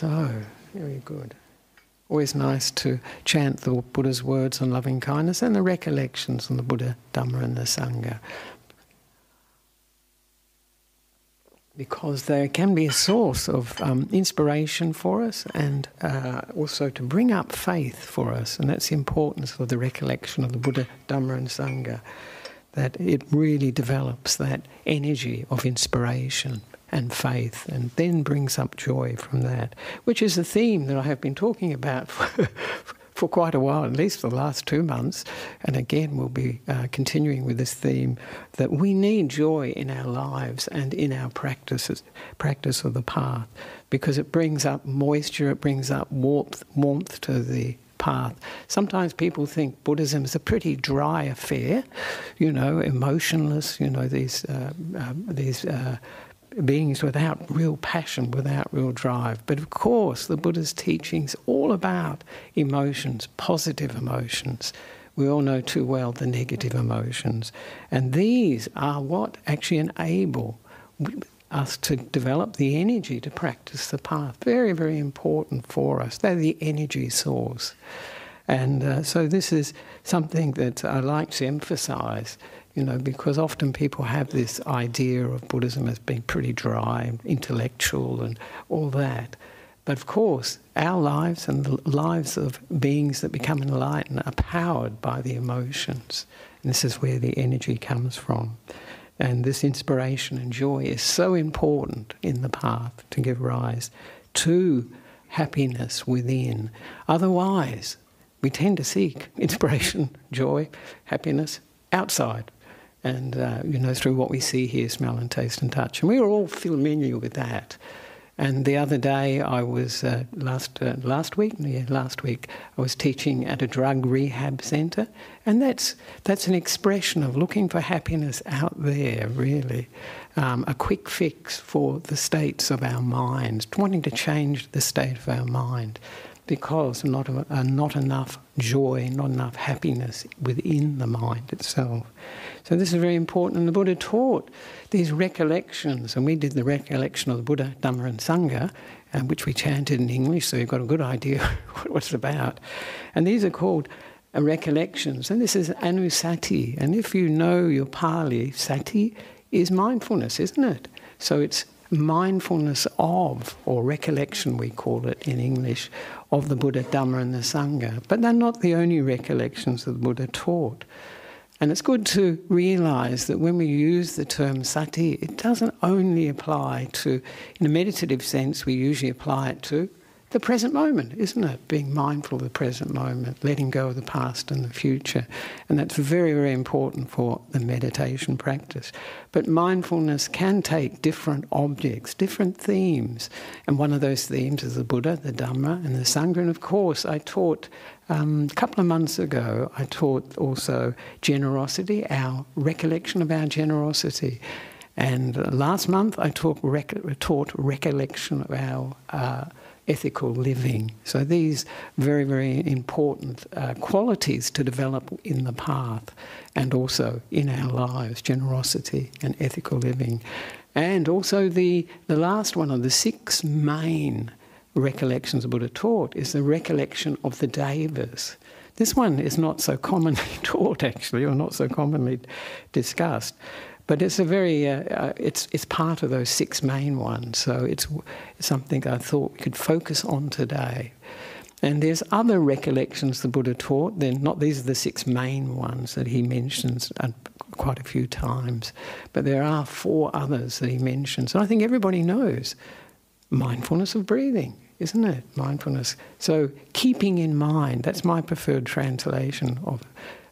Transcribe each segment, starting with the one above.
So, very good. Always nice to chant the Buddha's words on loving kindness and the recollections on the Buddha, Dhamma, and the Sangha. Because they can be a source of um, inspiration for us and uh, also to bring up faith for us. And that's the importance of the recollection of the Buddha, Dhamma, and Sangha. That it really develops that energy of inspiration and faith, and then brings up joy from that, which is a theme that I have been talking about for, for quite a while, at least for the last two months. And again, we'll be uh, continuing with this theme that we need joy in our lives and in our practices, practice of the path, because it brings up moisture, it brings up warmth, warmth to the path. Sometimes people think Buddhism is a pretty dry affair, you know, emotionless. You know these uh, uh, these uh, beings without real passion, without real drive. But of course, the Buddha's teachings all about emotions, positive emotions. We all know too well the negative emotions. And these are what actually enable us to develop the energy to practice the path. Very, very important for us. They're the energy source. And uh, so, this is something that I like to emphasize you know, because often people have this idea of Buddhism as being pretty dry, and intellectual, and all that. But of course, our lives and the lives of beings that become enlightened are powered by the emotions. And this is where the energy comes from. And this inspiration and joy is so important in the path to give rise to happiness within. Otherwise, we tend to seek inspiration, joy, happiness outside and uh, you know through what we see, hear, smell, and taste and touch. And we are all familiar with that. And the other day, I was uh, last uh, last week, yeah, last week, I was teaching at a drug rehab centre, and that's that's an expression of looking for happiness out there, really, um, a quick fix for the states of our minds, wanting to change the state of our mind because not, uh, not enough joy, not enough happiness within the mind itself. So this is very important. And the Buddha taught these recollections, and we did the recollection of the Buddha, Dhamma, and Sangha, uh, which we chanted in English, so you've got a good idea what it's about. And these are called uh, recollections, and this is anusati. And if you know your Pali, sati is mindfulness, isn't it? So it's mindfulness of, or recollection we call it in English, of the Buddha, Dhamma, and the Sangha. But they're not the only recollections that the Buddha taught. And it's good to realize that when we use the term sati, it doesn't only apply to, in a meditative sense, we usually apply it to the present moment, isn't it? Being mindful of the present moment, letting go of the past and the future. And that's very, very important for the meditation practice. But mindfulness can take different objects, different themes. And one of those themes is the Buddha, the Dhamma, and the Sangha. And of course, I taught um, a couple of months ago, I taught also generosity, our recollection of our generosity. And last month, I taught, rec- taught recollection of our. Uh, ethical living. So these very, very important uh, qualities to develop in the path and also in our lives, generosity and ethical living. And also the, the last one of the six main recollections the Buddha taught is the recollection of the devas. This one is not so commonly taught actually, or not so commonly discussed. But it's a very, uh, uh, it's, it's part of those six main ones. So it's something I thought we could focus on today. And there's other recollections the Buddha taught. Then not these are the six main ones that he mentions uh, quite a few times, but there are four others that he mentions. And I think everybody knows mindfulness of breathing, isn't it? Mindfulness. So keeping in mind. That's my preferred translation of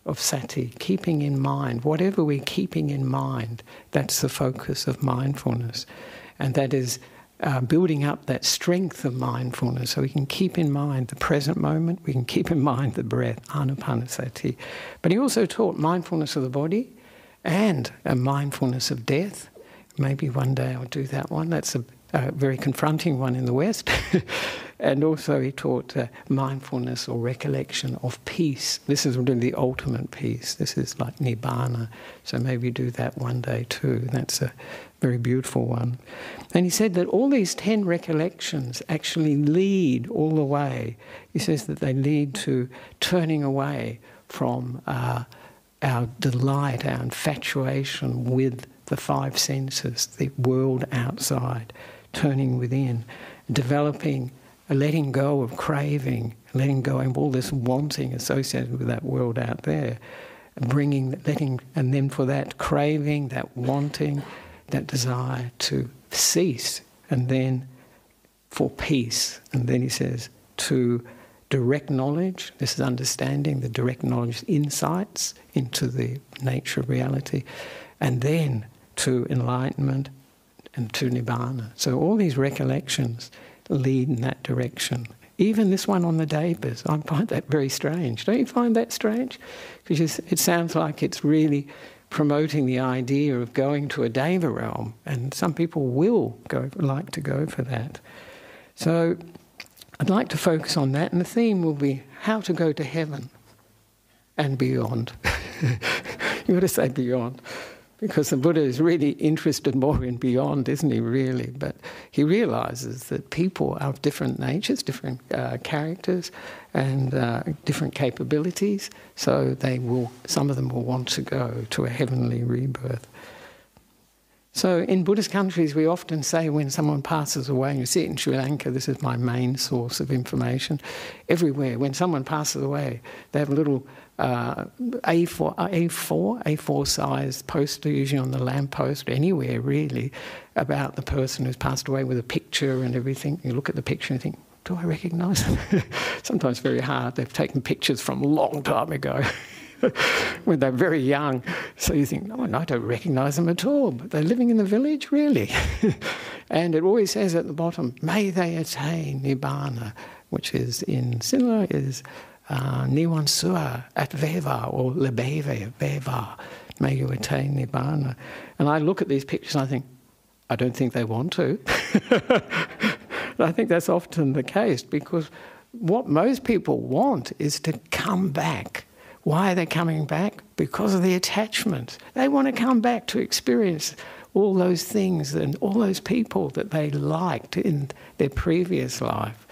of sati, keeping in mind, whatever we're keeping in mind, that's the focus of mindfulness. And that is uh, building up that strength of mindfulness so we can keep in mind the present moment, we can keep in mind the breath, anapanasati. But he also taught mindfulness of the body and a mindfulness of death. Maybe one day I'll do that one. That's a a very confronting one in the West. and also, he taught uh, mindfulness or recollection of peace. This is really the ultimate peace. This is like nibbana. So maybe do that one day too. That's a very beautiful one. And he said that all these 10 recollections actually lead all the way. He says that they lead to turning away from uh, our delight, our infatuation with the five senses, the world outside, turning within, developing, letting go of craving, letting go of all this wanting associated with that world out there, bringing, letting, and then for that craving, that wanting, that desire to cease, and then for peace. And then he says, to direct knowledge, this is understanding the direct knowledge insights into the nature of reality, and then to enlightenment and to nibbana. So all these recollections lead in that direction. Even this one on the Devas, I find that very strange. Don't you find that strange? Because it sounds like it's really promoting the idea of going to a Deva realm, and some people will go like to go for that. So I'd like to focus on that, and the theme will be how to go to heaven and beyond. you got to say beyond because the Buddha is really interested more in beyond, isn't he, really? But he realizes that people are of different natures, different uh, characters, and uh, different capabilities, so they will, some of them will want to go to a heavenly rebirth. So in Buddhist countries, we often say when someone passes away, and you see it in Sri Lanka, this is my main source of information, everywhere, when someone passes away, they have a little uh, A4, A4, A4 size poster, usually on the lamppost, anywhere really, about the person who's passed away with a picture and everything. You look at the picture and think, do I recognise them? Sometimes very hard. They've taken pictures from a long time ago. when they're very young. So you think, no, I don't recognise them at all, but they're living in the village, really. and it always says at the bottom, may they attain Nibbana, which is in Sinhala is uh, Niwan Sua at Veva or Lebeve, Veva. May you attain Nibbana. And I look at these pictures and I think, I don't think they want to. I think that's often the case because what most people want is to come back. Why are they coming back? Because of the attachment. They want to come back to experience all those things and all those people that they liked in their previous life.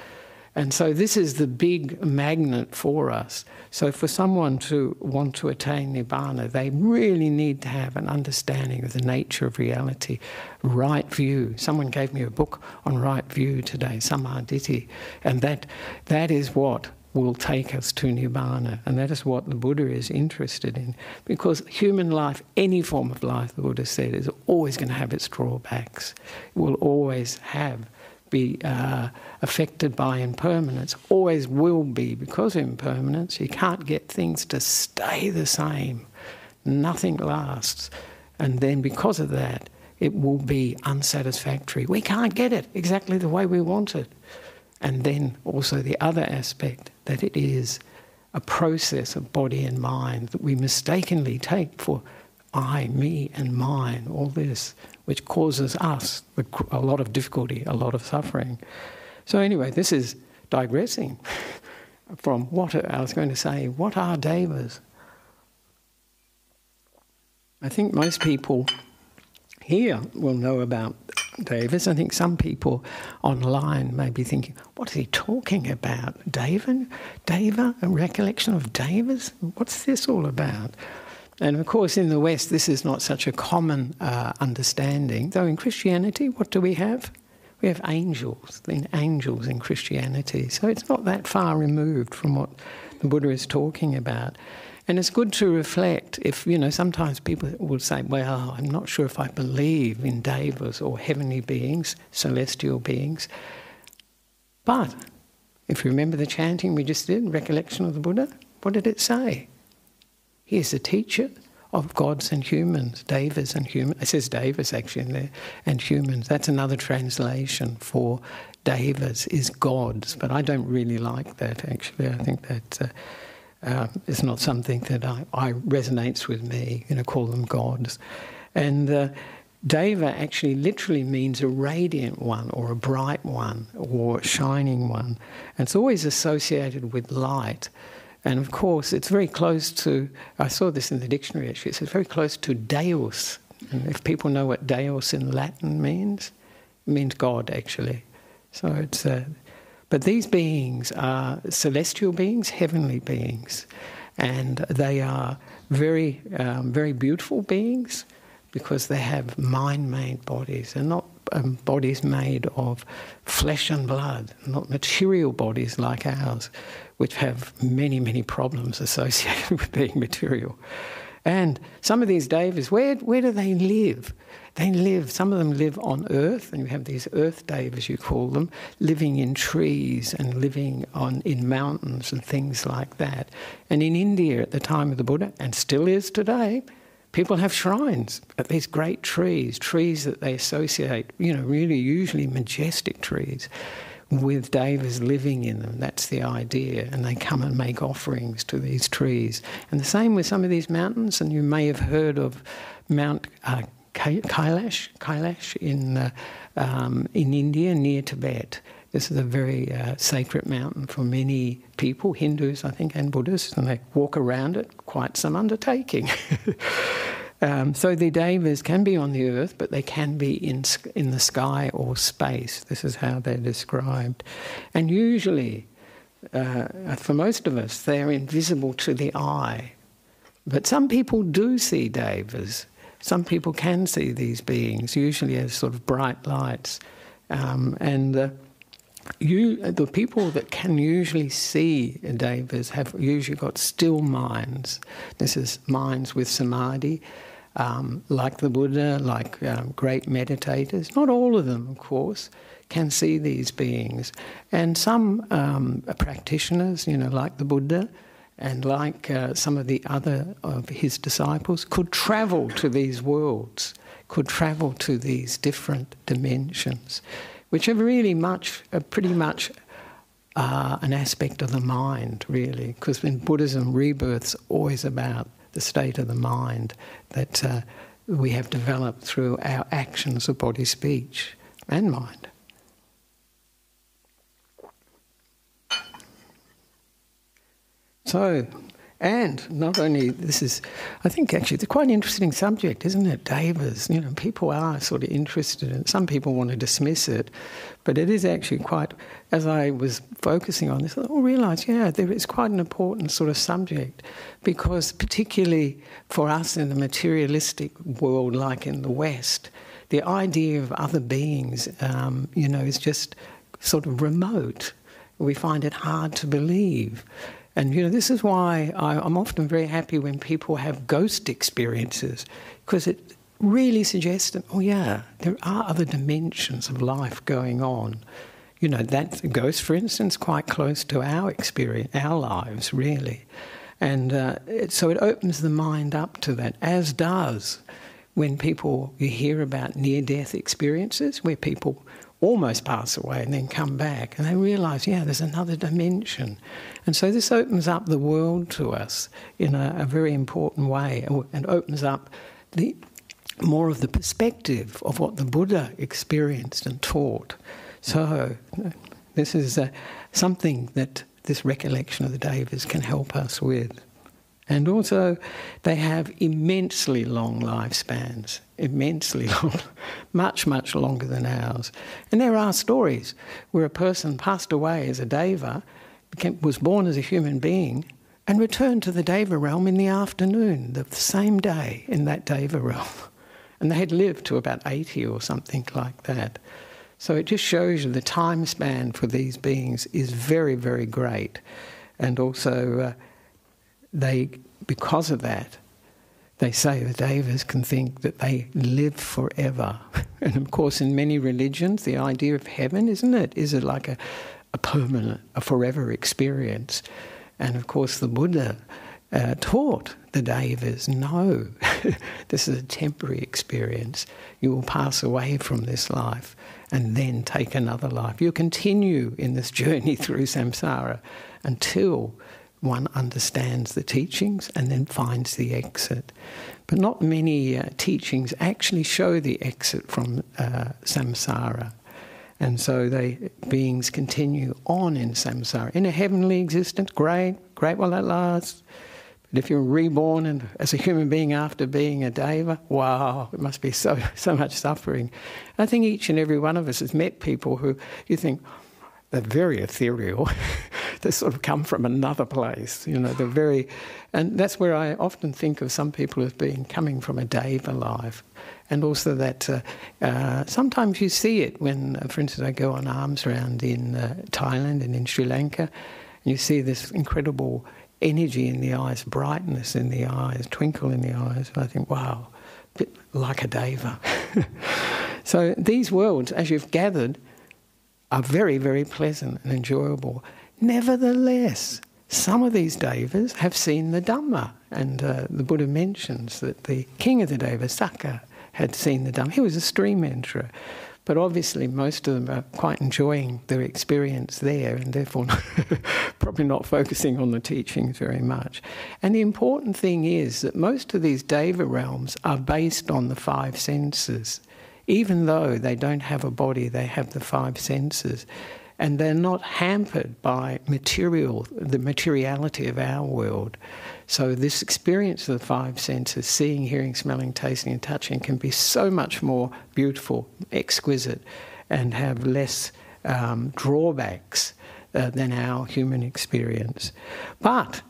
And so this is the big magnet for us. So for someone to want to attain nibbana, they really need to have an understanding of the nature of reality, right view. Someone gave me a book on right view today, Sammaditthi, and that that is what will take us to nibbana, and that is what the Buddha is interested in. Because human life, any form of life, the Buddha said, is always going to have its drawbacks. It will always have be uh, affected by impermanence, always will be because of impermanence. You can't get things to stay the same, nothing lasts. And then because of that, it will be unsatisfactory. We can't get it exactly the way we want it. And then also the other aspect that it is a process of body and mind that we mistakenly take for I, me, and mine, all this, which causes us a lot of difficulty, a lot of suffering. So, anyway, this is digressing from what I was going to say. What are devas? I think most people here will know about devas. I think some people online may be thinking, what is he talking about? Deva? Deva? A recollection of devas? What's this all about? And of course, in the West, this is not such a common uh, understanding. Though in Christianity, what do we have? We have angels, the angels in Christianity. So it's not that far removed from what the Buddha is talking about. And it's good to reflect if, you know, sometimes people will say, well, I'm not sure if I believe in devas or heavenly beings, celestial beings. But if you remember the chanting we just did, recollection of the Buddha, what did it say? He is the teacher of gods and humans, devas and humans. It says devas actually in there, and humans. That's another translation for devas is gods, but I don't really like that actually. I think that uh, uh, it's not something that I, I, resonates with me. You know, call them gods, and. Uh, Deva actually literally means a radiant one or a bright one or shining one. And it's always associated with light. And of course, it's very close to, I saw this in the dictionary actually, it's very close to Deus. And if people know what Deus in Latin means, it means God actually. So it's, uh, but these beings are celestial beings, heavenly beings. And they are very, um, very beautiful beings because they have mind made bodies. They're not um, bodies made of flesh and blood, not material bodies like ours, which have many, many problems associated with being material. And some of these devas, where, where do they live? They live, some of them live on earth, and you have these earth devas, you call them, living in trees and living on, in mountains and things like that. And in India at the time of the Buddha, and still is today, people have shrines at these great trees, trees that they associate, you know, really usually majestic trees with devas living in them. That's the idea. And they come and make offerings to these trees. And the same with some of these mountains. And you may have heard of Mount uh, Kailash, Kailash in, uh, um, in India near Tibet. This is a very uh, sacred mountain for many people, Hindus, I think, and Buddhists, and they walk around it. Quite some undertaking. um, so the devas can be on the earth, but they can be in in the sky or space. This is how they're described, and usually, uh, for most of us, they're invisible to the eye. But some people do see devas. Some people can see these beings, usually as sort of bright lights, um, and. Uh, you, the people that can usually see devas have usually got still minds. This is minds with samadhi, um, like the Buddha, like um, great meditators. Not all of them, of course, can see these beings. And some um, practitioners, you know, like the Buddha, and like uh, some of the other of his disciples, could travel to these worlds, could travel to these different dimensions which are really much, are pretty much uh, an aspect of the mind, really, because in Buddhism, rebirth's always about the state of the mind that uh, we have developed through our actions of body, speech, and mind. So, and not only this is, I think actually it's quite an interesting subject, isn't it? Devas, you know, people are sort of interested in. Some people want to dismiss it, but it is actually quite. As I was focusing on this, I realised, yeah, there is quite an important sort of subject, because particularly for us in the materialistic world, like in the West, the idea of other beings, um, you know, is just sort of remote. We find it hard to believe. And you know, this is why I, I'm often very happy when people have ghost experiences, because it really suggests that, oh yeah, there are other dimensions of life going on. You know, that ghost, for instance, quite close to our experience, our lives, really. And uh, it, so it opens the mind up to that, as does when people you hear about near death experiences where people almost pass away and then come back. And they realize, yeah, there's another dimension. And so this opens up the world to us in a, a very important way and opens up the more of the perspective of what the Buddha experienced and taught. So this is uh, something that this recollection of the Devas can help us with. And also, they have immensely long lifespans, immensely long, much, much longer than ours. And there are stories where a person passed away as a deva, became, was born as a human being, and returned to the deva realm in the afternoon, the same day in that deva realm. And they had lived to about 80 or something like that. So it just shows you the time span for these beings is very, very great. And also, uh, they, because of that, they say the Devas can think that they live forever. and of course, in many religions, the idea of heaven, isn't it? Is it like a, a permanent, a forever experience? And of course, the Buddha uh, taught the Devas no, this is a temporary experience. You will pass away from this life and then take another life. You continue in this journey through samsara until one understands the teachings and then finds the exit. But not many uh, teachings actually show the exit from uh, samsara. And so they beings continue on in samsara. In a heavenly existence, great, great while that lasts. But if you're reborn and as a human being after being a deva, wow, it must be so so much suffering. I think each and every one of us has met people who you think they're very ethereal. they sort of come from another place. You know, they're very, and that's where I often think of some people as being coming from a deva life. And also that uh, uh, sometimes you see it when, uh, for instance, I go on alms round in uh, Thailand and in Sri Lanka, and you see this incredible energy in the eyes, brightness in the eyes, twinkle in the eyes. And I think, wow, a bit like a deva. so these worlds, as you've gathered, are very, very pleasant and enjoyable. Nevertheless, some of these devas have seen the Dhamma, and uh, the Buddha mentions that the king of the devas, Sakka, had seen the Dhamma. He was a stream enterer. But obviously, most of them are quite enjoying their experience there and therefore probably not focusing on the teachings very much. And the important thing is that most of these Deva realms are based on the five senses. Even though they don't have a body, they have the five senses. And they're not hampered by material, the materiality of our world. So, this experience of the five senses seeing, hearing, smelling, tasting, and touching can be so much more beautiful, exquisite, and have less um, drawbacks uh, than our human experience. But,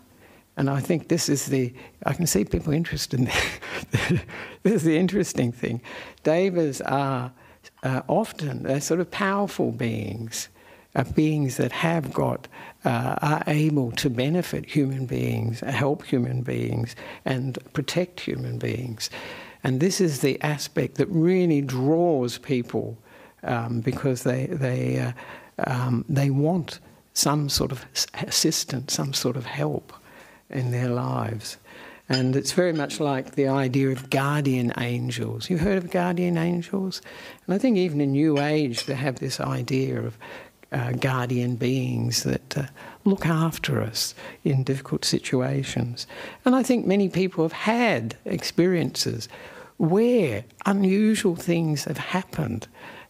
and I think this is the, I can see people interested in this, this is the interesting thing. Devas are uh, often, they're sort of powerful beings uh, beings that have got, uh, are able to benefit human beings, help human beings, and protect human beings. And this is the aspect that really draws people um, because they, they, uh, um, they want some sort of assistance, some sort of help in their lives. And it's very much like the idea of guardian angels. You've heard of guardian angels? And I think even in New Age, they have this idea of uh, guardian beings that uh, look after us in difficult situations. And I think many people have had experiences where unusual things have happened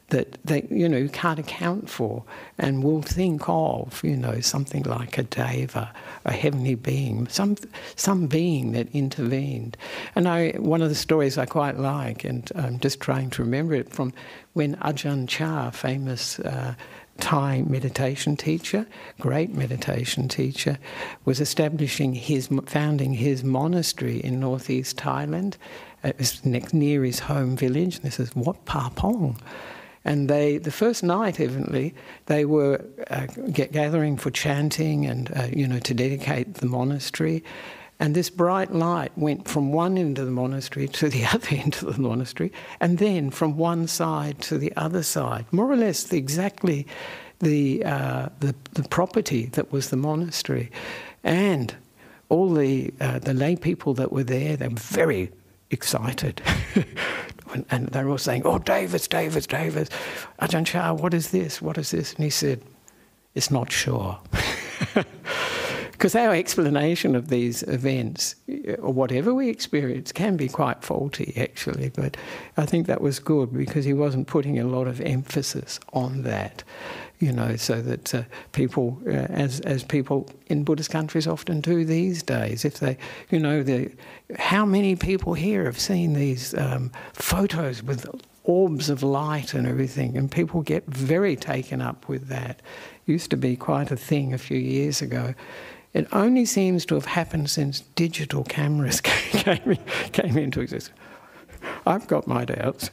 that they, you know, can't account for, and will think of, you know, something like a deva, a heavenly being, some some being that intervened. And I, one of the stories I quite like, and I'm just trying to remember it from when Ajahn Chah, famous uh, Thai meditation teacher, great meditation teacher, was establishing his, founding his monastery in northeast Thailand. It was near his home village. This is Wat Pa Pong. And they, the first night, evidently, they were uh, gathering for chanting and, uh, you know, to dedicate the monastery. And this bright light went from one end of the monastery to the other end of the monastery, and then from one side to the other side, more or less the, exactly the, uh, the, the property that was the monastery. And all the, uh, the lay people that were there, they were very excited. and they were all saying, Oh, Devas, Devas, Devas. Ajahn Chah, what is this? What is this? And he said, It's not sure. Because our explanation of these events, or whatever we experience, can be quite faulty, actually. But I think that was good because he wasn't putting a lot of emphasis on that, you know, so that uh, people, uh, as as people in Buddhist countries often do these days, if they, you know, the how many people here have seen these um, photos with orbs of light and everything, and people get very taken up with that. Used to be quite a thing a few years ago. It only seems to have happened since digital cameras came, came into existence. I've got my doubts.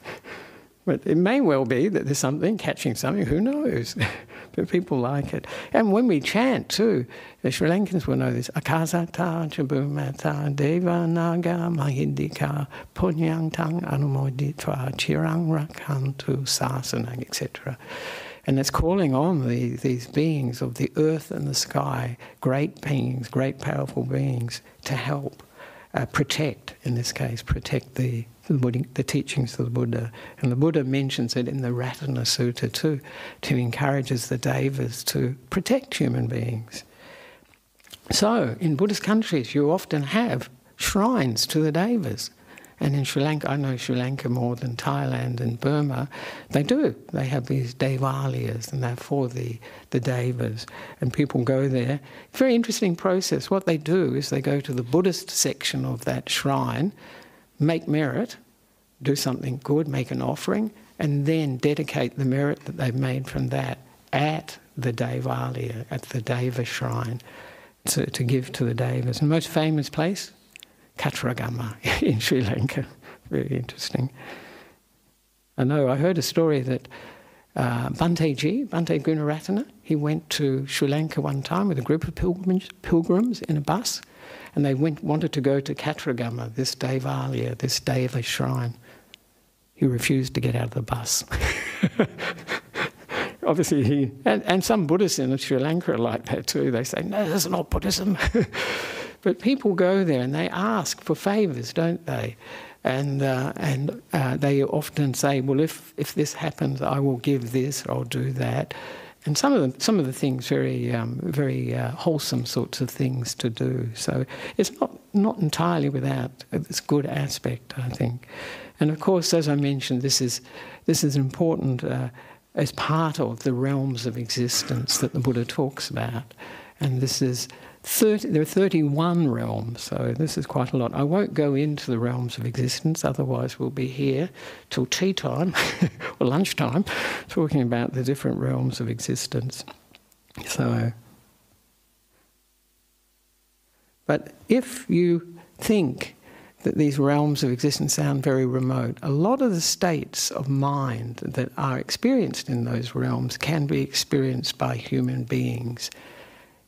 But it may well be that there's something catching something, who knows? but people like it. And when we chant too, the Sri Lankans will know this Akasata Chabumata Deva Naga Mahindika Punyang Tang Anumoditva Chirang Rakantu Sasana, etc. And it's calling on the, these beings of the earth and the sky, great beings, great powerful beings, to help uh, protect, in this case, protect the, the, Buddha, the, teachings of the Buddha. And the Buddha mentions it in the Ratana Sutta too, to encourages the Devas to protect human beings. So, in Buddhist countries, you often have shrines to the devas. And in Sri Lanka, I know Sri Lanka more than Thailand and Burma, they do. They have these devaliyas and they're for the, the devas. And people go there. Very interesting process. What they do is they go to the Buddhist section of that shrine, make merit, do something good, make an offering, and then dedicate the merit that they've made from that at the Devaliya, at the Deva shrine, to, to give to the Devas. And the most famous place, Kataragama in Sri Lanka. Very interesting. I know, I heard a story that uh, Bhante G, Bhante Gunaratana, he went to Sri Lanka one time with a group of pilgrims, pilgrims in a bus, and they went, wanted to go to Kataragama, this Devaliya, this Deva shrine. He refused to get out of the bus. Obviously, he, and, and some Buddhists in Sri Lanka are like that too. They say, no, that's not Buddhism. But people go there and they ask for favours, don't they? And, uh, and uh, they often say, well, if, if this happens, I will give this, I'll do that. And some of the, some of the things very, um, very uh, wholesome sorts of things to do. So it's not, not entirely without this good aspect, I think. And of course, as I mentioned, this is, this is important uh, as part of the realms of existence that the Buddha talks about. And this is 30, there are 31 realms, so this is quite a lot. I won't go into the realms of existence, otherwise, we'll be here till tea time or lunchtime talking about the different realms of existence. So, but if you think that these realms of existence sound very remote, a lot of the states of mind that are experienced in those realms can be experienced by human beings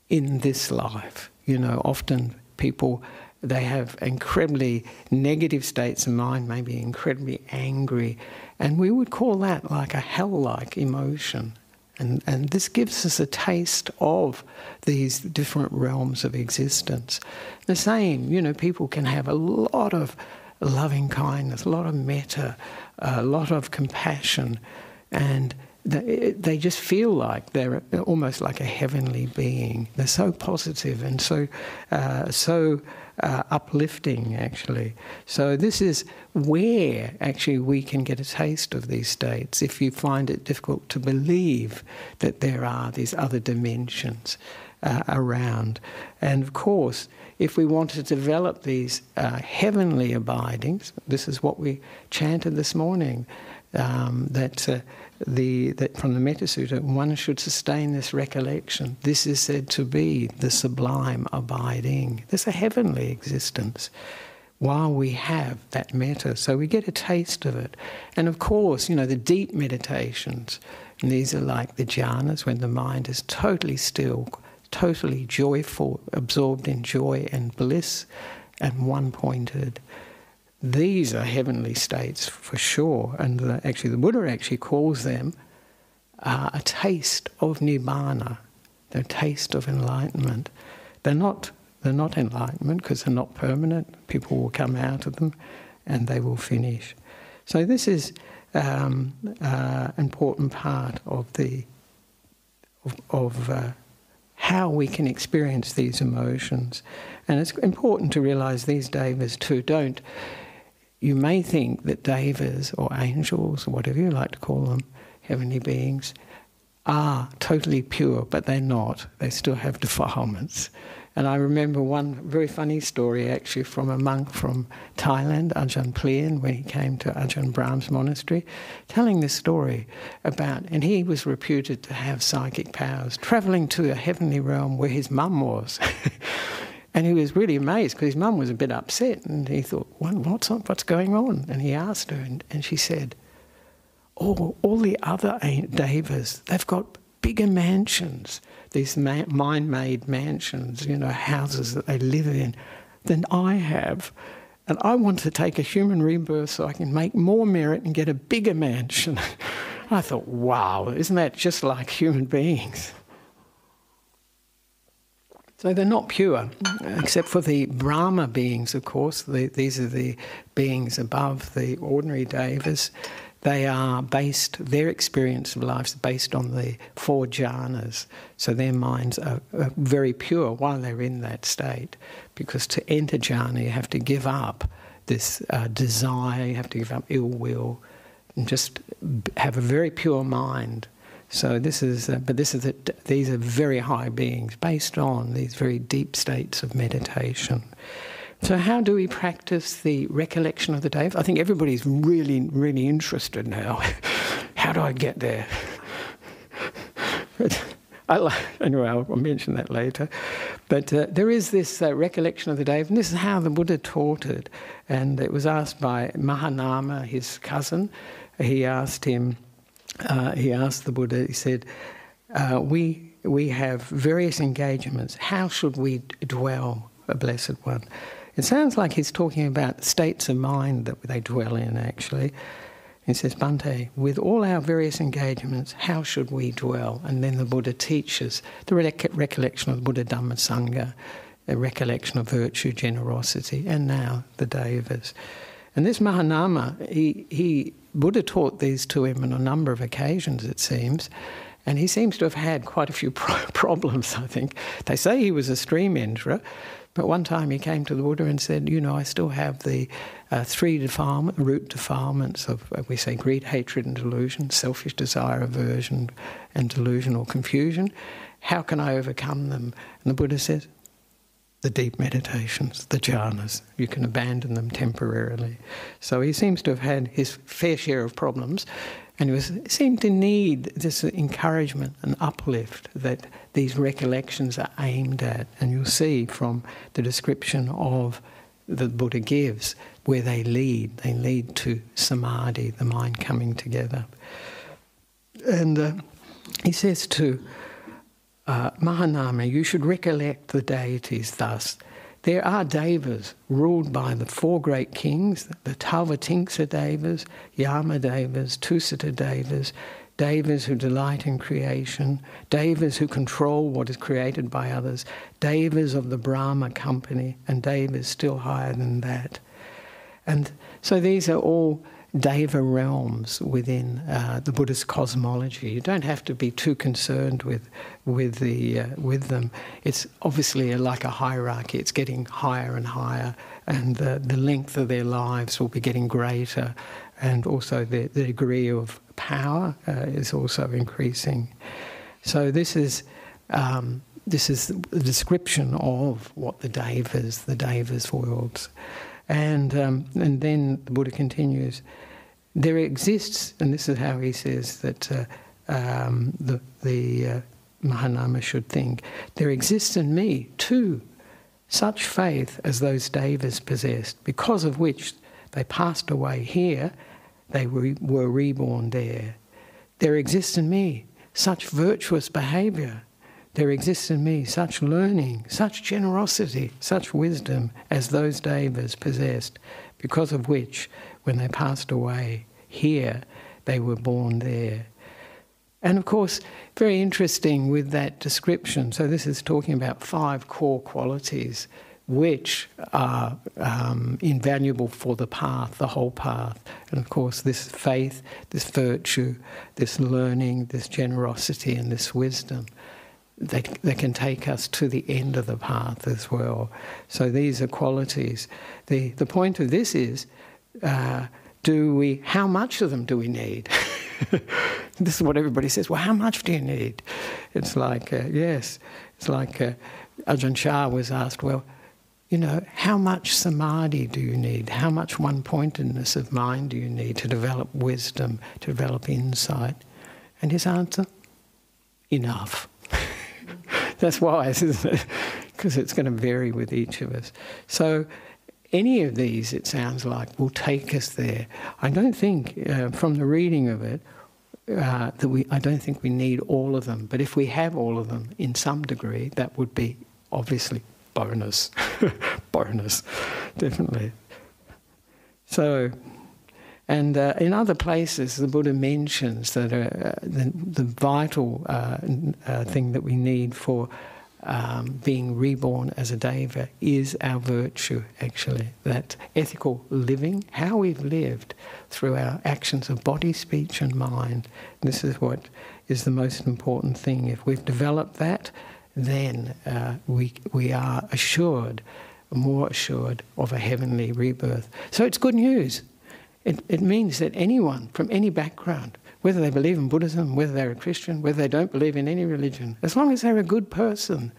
in this life. You know, often people they have incredibly negative states of mind, maybe incredibly angry, and we would call that like a hell-like emotion. And, and this gives us a taste of these different realms of existence. The same, you know, people can have a lot of loving kindness, a lot of metta, a lot of compassion, and they just feel like they're almost like a heavenly being. They're so positive and so uh, so uh, uplifting, actually. So this is where actually we can get a taste of these states. If you find it difficult to believe that there are these other dimensions uh, around, and of course. If we want to develop these uh, heavenly abidings, this is what we chanted this morning, um, that the, from the Metta Sutta, one should sustain this recollection. This is said to be the sublime abiding. There's a heavenly existence while we have that metta. So we get a taste of it. And of course, you know, the deep meditations, and these are like the jhanas when the mind is totally still, totally joyful, absorbed in joy and bliss, and one pointed these are heavenly states for sure, and the, actually the Buddha actually calls them uh, a taste of nibbana, the taste of enlightenment. They're not they're not enlightenment because they're not permanent. People will come out of them, and they will finish. So this is um, uh, important part of the of, of uh, how we can experience these emotions, and it's important to realize these devas too don't you may think that devas or angels or whatever you like to call them, heavenly beings, are totally pure, but they're not. They still have defilements. And I remember one very funny story actually from a monk from Thailand, Ajahn Plien, when he came to Ajahn Brahm's monastery, telling this story about, and he was reputed to have psychic powers, travelling to a heavenly realm where his mum was. And he was really amazed because his mum was a bit upset and he thought, what's, what's going on? And he asked her and, and she said, oh, all the other devas, they've got bigger mansions, these mind-made mansions, you know, houses that they live in, than I have. And I want to take a human rebirth so I can make more merit and get a bigger mansion. I thought, wow, isn't that just like human beings? So they're not pure, except for the Brahma beings, of course. The, these are the beings above the ordinary devas. they are based, their experience of life is based on the four jhanas. So their minds are, are, very pure while they're in that state. Because to enter jhana, you have to give up this uh, desire, you have to give up ill will, and just have a very pure mind. So this is, uh, but this is a, these are very high beings based on these very deep states of meditation. So, how do we practice the recollection of the day? I think everybody's really, really interested now. how do I get there? I, anyway, I'll, mention that later. But uh, there is this uh, recollection of the day, and this is how the Buddha taught it. And it was asked by Mahanama, his cousin. He asked him, uh, he asked the Buddha, he said, uh, we, we have various engagements. How should we dwell, a blessed one? It sounds like he's talking about states of mind that they dwell in, actually. He says, Bhante, with all our various engagements, how should we dwell? And then the Buddha teaches the recollection of the Buddha Dhamma Sangha, a recollection of virtue, generosity, and now the Devas. And this Mahanama, he, he, Buddha taught these to him on a number of occasions, it seems. And he seems to have had quite a few pro- problems, I think. They say he was a stream enterer, but one time he came to the Buddha and said, You know, I still have the uh, three defilement, root defilements of, uh, we say, greed, hatred, and delusion, selfish desire, aversion, and delusion or confusion. How can I overcome them? And the Buddha says, the deep meditations, the jhanas. You can abandon them temporarily. So he seems to have had his fair share of problems, and he was, seemed to need this encouragement and uplift that these recollections are aimed at. And you'll see from the description of the Buddha gives where they lead. They lead to samadhi, the mind coming together. And uh, he says to uh, Mahanama, you should recollect the deities thus. There are devas ruled by the four great kings, the Tavatimsa devas, Yama devas, Tusita devas, devas who delight in creation, devas who control what is created by others, devas of the Brahma company, and devas still higher than that. And so these are all deva realms within uh, the Buddhist cosmology. You don't have to be too concerned with with the uh, with them. It's obviously like a hierarchy. It's getting higher and higher, and the, the length of their lives will be getting greater, and also the, the degree of power uh, is also increasing. So this is. Um, this is the description of what the devas, the devas worlds, and um, and then the Buddha continues there exists, and this is how he says that uh, um, the, the uh, Mahanama should think, there exists in me too such faith as those Devas possessed, because of which they passed away here, they were, were reborn there. There exists in me such virtuous behaviour. There exists in me such learning, such generosity, such wisdom as those Devas possessed, because of which when they passed away here, they were born there. And of course, very interesting with that description. So, this is talking about five core qualities which are um, invaluable for the path, the whole path. And of course, this faith, this virtue, this learning, this generosity, and this wisdom. They, they can take us to the end of the path as well. So these are qualities. The, the point of this is uh, do we, how much of them do we need? this is what everybody says. Well, how much do you need? It's like, uh, yes, it's like uh, Ajahn Chah was asked, well, you know, how much samadhi do you need? How much one pointedness of mind do you need to develop wisdom, to develop insight? And his answer, enough. That's wise, isn't it? Because it's going to vary with each of us. So any of these, it sounds like, will take us there. I don't think, uh, from the reading of it, uh, that we. I don't think we need all of them. But if we have all of them in some degree, that would be obviously bonus, bonus, definitely. So, and uh, in other places, the Buddha mentions that uh, the, the, vital uh, uh, thing that we need for um, being reborn as a deva is our virtue, actually. That ethical living, how we've lived through our actions of body, speech, and mind. This is what is the most important thing. If we've developed that, then uh, we, we are assured, more assured of a heavenly rebirth. So it's good news. It, it means that anyone from any background, whether they believe in Buddhism, whether they're a Christian, whether they don't believe in any religion, as long as they're a good person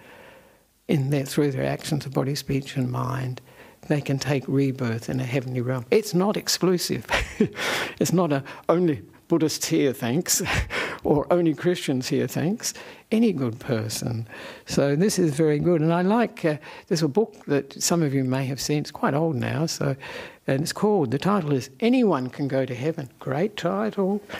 in their, through their actions of body, speech, and mind, they can take rebirth in a heavenly realm. It's not exclusive. it's not a only Buddhists here, thanks, or only Christians here, thanks. Any good person. So this is very good. And I like, uh, there's a book that some of you may have seen, it's quite old now, so, and it's called, the title is Anyone Can Go to Heaven. Great title.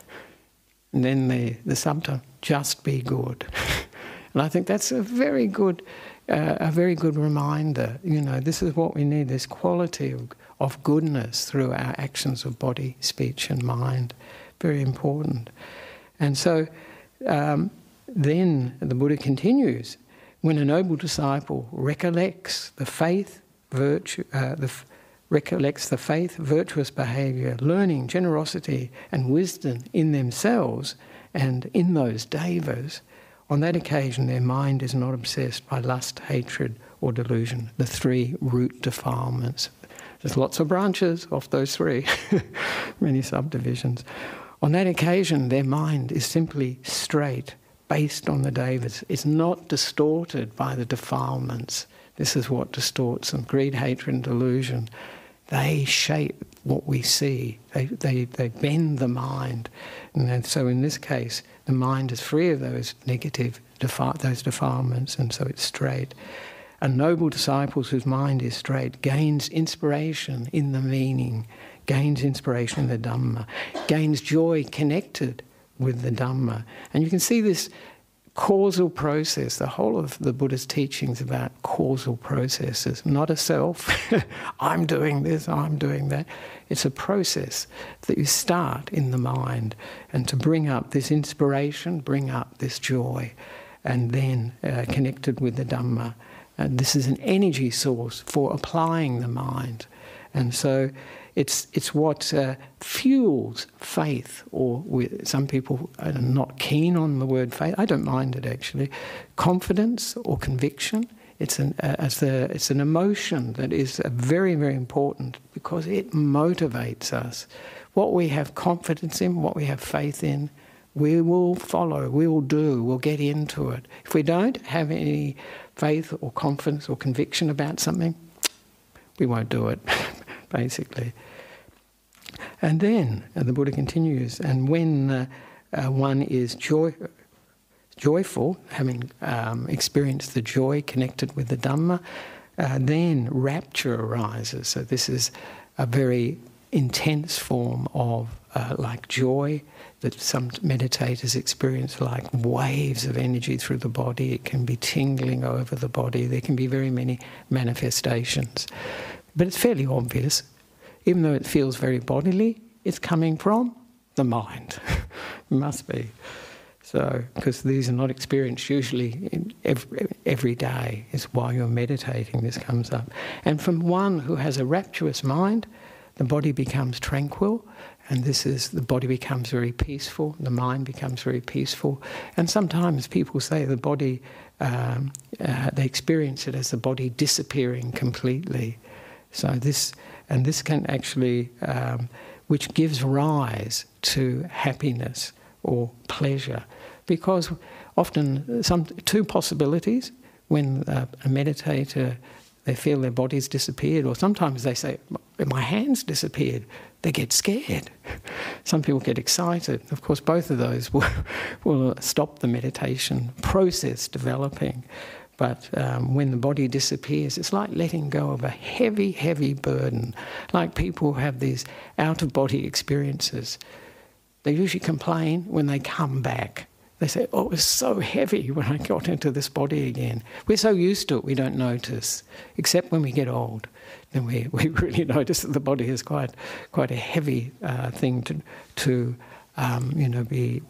And then the, the subtitle, Just Be Good. and I think that's a very good, uh, a very good reminder. You know, this is what we need, this quality of, of goodness through our actions of body, speech and mind. Very important. And so um, then the Buddha continues, when a noble disciple recollects the faith, virtue, uh, the recollects the faith, virtuous behaviour, learning, generosity, and wisdom in themselves and in those devas, on that occasion their mind is not obsessed by lust, hatred, or delusion, the three root defilements. There's lots of branches off those three, many subdivisions. On that occasion, their mind is simply straight, based on the devas. It's not distorted by the defilements. This is what distorts them greed, hatred, and delusion they shape what we see. They, they, they bend the mind. And so in this case, the mind is free of those negative, defi- those defilements, and so it's straight. A noble disciple whose mind is straight gains inspiration in the meaning, gains inspiration in the Dhamma, gains joy connected with the Dhamma. And you can see this causal process. The whole of the Buddha's teachings about causal processes, not a self. I'm doing this, I'm doing that. It's a process that you start in the mind and to bring up this inspiration, bring up this joy, and then uh, connected with the Dhamma. And this is an energy source for applying the mind. And so it's, it's what uh, fuels faith, or some people are not keen on the word faith. I don't mind it actually. Confidence or conviction. It's an, uh, it's, an emotion that is very, very important because it motivates us. What we have confidence in, what we have faith in, we will follow, we will do, we'll get into it. If we don't have any faith or confidence or conviction about something, we won't do it, basically. And then uh, the Buddha continues, and when uh, uh, one is joy, joyful, having um, experienced the joy connected with the Dhamma, uh, then rapture arises. So this is a very intense form of uh, like joy that some meditators experience like waves of energy through the body. It can be tingling over the body. There can be very many manifestations. But it's fairly obvious even though it feels very bodily, it's coming from the mind. it must be. So, because these are not experienced usually every, every day, is while you're meditating, this comes up. And from one who has a rapturous mind, the body becomes tranquil, and this is the body becomes very peaceful, the mind becomes very peaceful. And sometimes people say the body, um, uh, they experience it as the body disappearing completely. So, this and this can actually, um, which gives rise to happiness or pleasure, because often some two possibilities when a meditator they feel their bodies disappeared, or sometimes they say, "My hands disappeared." They get scared. Some people get excited. Of course, both of those will, will stop the meditation process developing. But um, when the body disappears, it's like letting go of a heavy, heavy burden. Like people who have these out of body experiences. They usually complain when they come back. They say, Oh, it was so heavy when I got into this body again. We're so used to it, we don't notice, except when we get old. Then we, we really notice that the body is quite, quite a heavy uh, thing to, to um, you know, be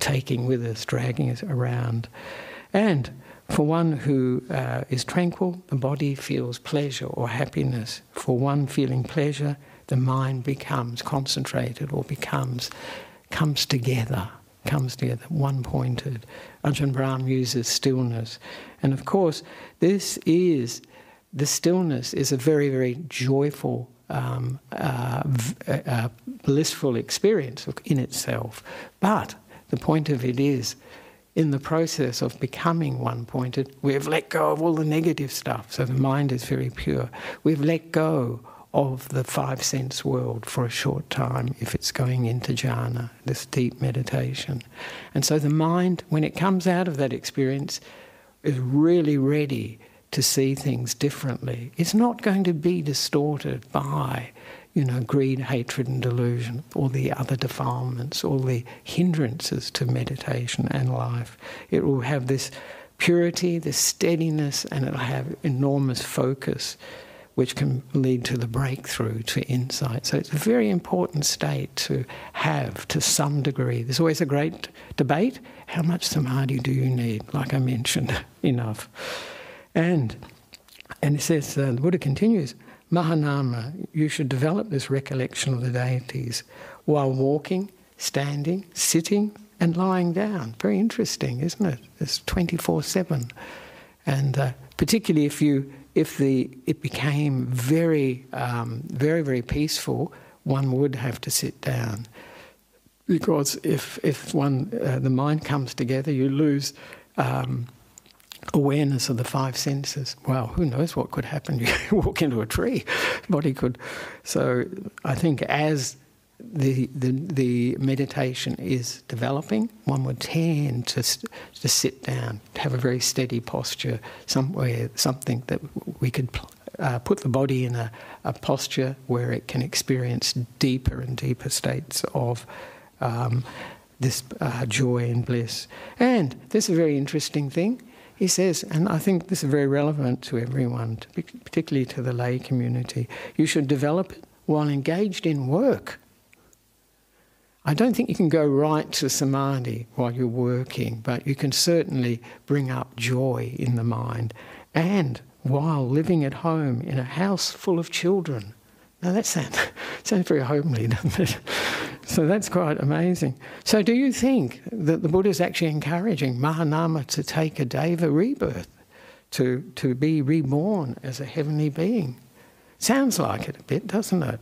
taking with us, dragging us around. And for one who uh, is tranquil, the body feels pleasure or happiness. For one feeling pleasure, the mind becomes concentrated or becomes comes together, comes together, one pointed. Ajahn Brahm uses stillness. And of course, this is the stillness is a very, very joyful, um, uh, uh, blissful experience in itself. But the point of it is in the process of becoming one pointed, we've let go of all the negative stuff, so the mind is very pure. We've let go of the five sense world for a short time if it's going into jhana, this deep meditation. And so the mind, when it comes out of that experience, is really ready to see things differently. It's not going to be distorted by you know, greed, hatred, and delusion, all the other defilements, all the hindrances to meditation and life. It will have this purity, this steadiness, and it'll have enormous focus, which can lead to the breakthrough, to insight. So it's a very important state to have to some degree. There's always a great debate how much samadhi do you need? Like I mentioned, enough. And and it says, uh, the Buddha continues, Mahanama, you should develop this recollection of the deities while walking, standing, sitting, and lying down. Very interesting, isn't it? It's 24 7. And uh, particularly if you if the it became very um, very very peaceful, one would have to sit down because if if one uh, the mind comes together, you lose um, awareness of the five senses. Well, who knows what could happen? You walk into a tree, body could. So I think as the, the, the meditation is developing, one would tend to, to sit down, to have a very steady posture, somewhere, something that we could uh, put the body in a, a, posture where it can experience deeper and deeper states of um, this uh, joy and bliss. And this is a very interesting thing he says, and I think this is very relevant to everyone, particularly to the lay community, you should develop it while engaged in work. I don't think you can go right to samadhi while you're working, but you can certainly bring up joy in the mind and while living at home in a house full of children. Now that sounds, sounds very homely, doesn't it? So that's quite amazing. So, do you think that the Buddha is actually encouraging Mahanama to take a Deva rebirth, to, to be reborn as a heavenly being? Sounds like it a bit, doesn't it?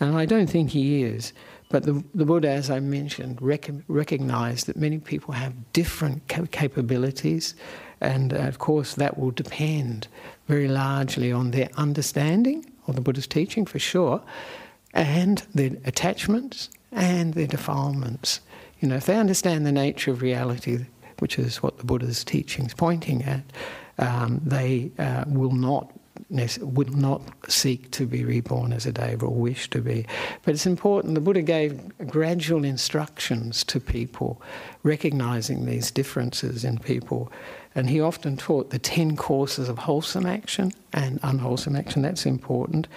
And I don't think he is. But the, the Buddha, as I mentioned, rec- recognized that many people have different cap- capabilities, and uh, of course, that will depend very largely on their understanding of the Buddha's teaching, for sure, and their attachments and their defilements. You know, if they understand the nature of reality, which is what the Buddha's teaching is pointing at, um, they uh, will not will not seek to be reborn as a deva or wish to be. But it's important. The Buddha gave gradual instructions to people, recognizing these differences in people. And he often taught the 10 courses of wholesome action and unwholesome action. That's important.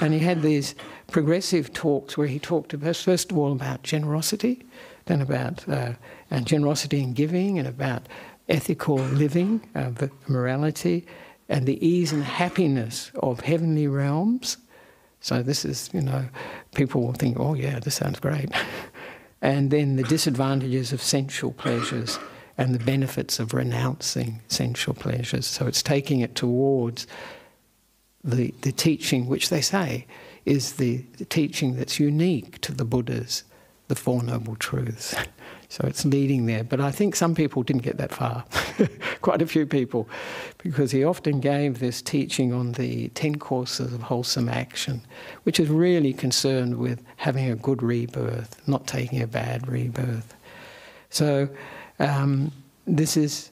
And he had these progressive talks where he talked about, first of all, about generosity, then about uh, and generosity in giving, and about ethical living, uh, morality, and the ease and happiness of heavenly realms. So this is, you know, people will think, oh yeah, this sounds great. and then the disadvantages of sensual pleasures and the benefits of renouncing sensual pleasures. So it's taking it towards the, the teaching which they say is the, the teaching that's unique to the Buddhas, the Four Noble Truths. So it's leading there. But I think some people didn't get that far, quite a few people, because he often gave this teaching on the 10 courses of wholesome action, which is really concerned with having a good rebirth, not taking a bad rebirth. So um, this is,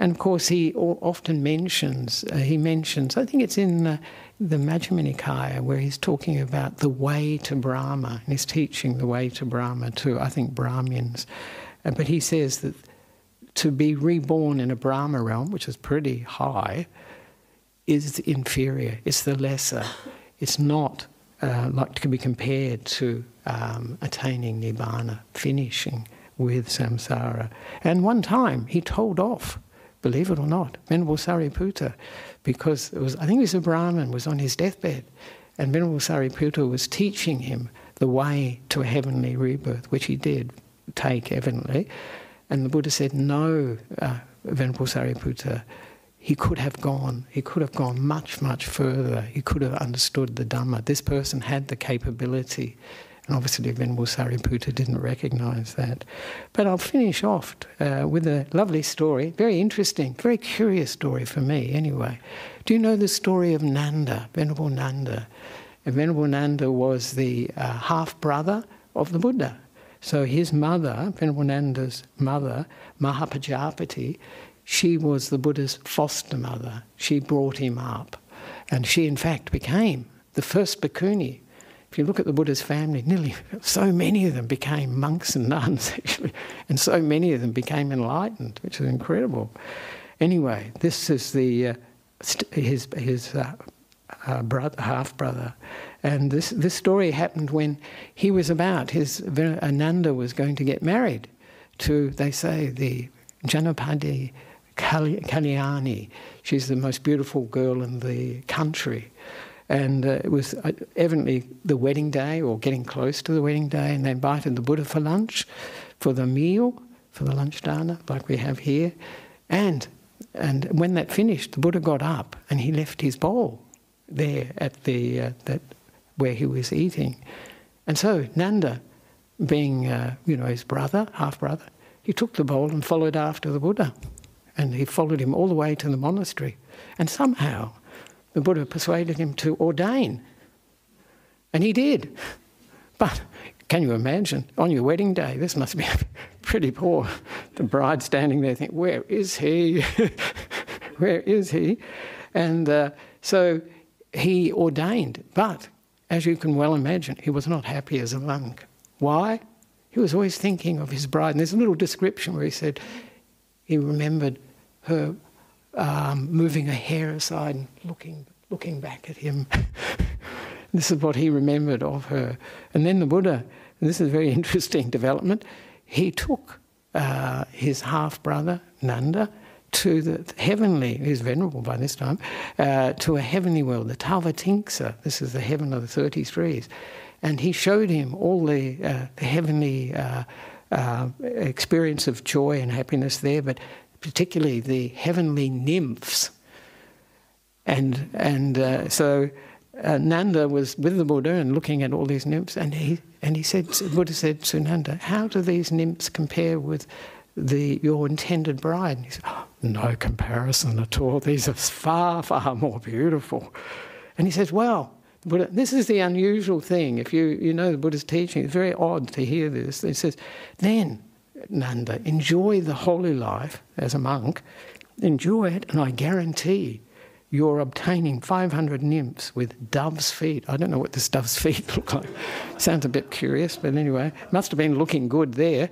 and of course, he often mentions, uh, he mentions, I think it's in uh, the Majjhima Nikaya where he's talking about the way to Brahma, and he's teaching the way to Brahma to, I think, Brahmins. But he says that to be reborn in a Brahma realm, which is pretty high, is inferior, it's the lesser. It's not uh, like to be compared to um, attaining Nibbana, finishing with samsara. And one time he told off, believe it or not, Venerable Sariputta, because it was, I think it was a Brahmin, was on his deathbed, and Venerable Sariputta was teaching him the way to a heavenly rebirth, which he did take evidently. And the Buddha said, No, uh, Venerable Sariputta, he could have gone, he could have gone much, much further. He could have understood the Dhamma. This person had the capability. And obviously, Venerable Sariputta didn't recognize that. But I'll finish off uh, with a lovely story, very interesting, very curious story for me, anyway. Do you know the story of Nanda, Venerable Nanda? And Venerable Nanda was the uh, half brother of the Buddha. So his mother, Venerable Nanda's mother, Mahapajapati, she was the Buddha's foster mother. She brought him up. And she, in fact, became the first bhikkhuni. If you look at the Buddha's family, nearly so many of them became monks and nuns, actually, and so many of them became enlightened, which is incredible. Anyway, this is the uh, his his uh, uh, brother, half brother. And this, this story happened when he was about, his Ananda was going to get married to, they say, the Janapada Kalyani. She's the most beautiful girl in the country. And uh, it was uh, evidently the wedding day or getting close to the wedding day, and they invited the Buddha for lunch, for the meal, for the lunch dana, like we have here. And, and when that finished, the Buddha got up and he left his bowl there at the uh, that where he was eating, and so Nanda, being uh, you know his brother, half brother, he took the bowl and followed after the Buddha, and he followed him all the way to the monastery, and somehow the Buddha persuaded him to ordain, and he did, but. Can you imagine on your wedding day? This must be pretty poor. The bride standing there, think, "Where is he? Where is he?" And uh, so he ordained, but as you can well imagine, he was not happy as a monk. Why? He was always thinking of his bride. And there's a little description where he said he remembered her um, moving a hair aside and looking, looking back at him. this is what he remembered of her. And then the Buddha, and this is a very interesting development, he took uh, his half brother, Nanda, to the heavenly, he's venerable by this time, uh, to a heavenly world, the Tavatimsa. This is the heaven of the 33s. And he showed him all the, uh, the heavenly uh, uh, experience of joy and happiness there, but particularly the heavenly nymphs. And, and uh, so uh, Nanda was with the Buddha and looking at all these nymphs, and he, and he said, Buddha said to Nanda, How do these nymphs compare with the, your intended bride? And he said, oh, No comparison at all. These are far, far more beautiful. And he says, Well, Buddha, this is the unusual thing. If you, you know the Buddha's teaching, it's very odd to hear this. He says, Then, Nanda, enjoy the holy life as a monk, enjoy it, and I guarantee you're obtaining 500 nymphs with dove's feet. I don't know what this dove's feet look like. Sounds a bit curious, but anyway, must have been looking good there.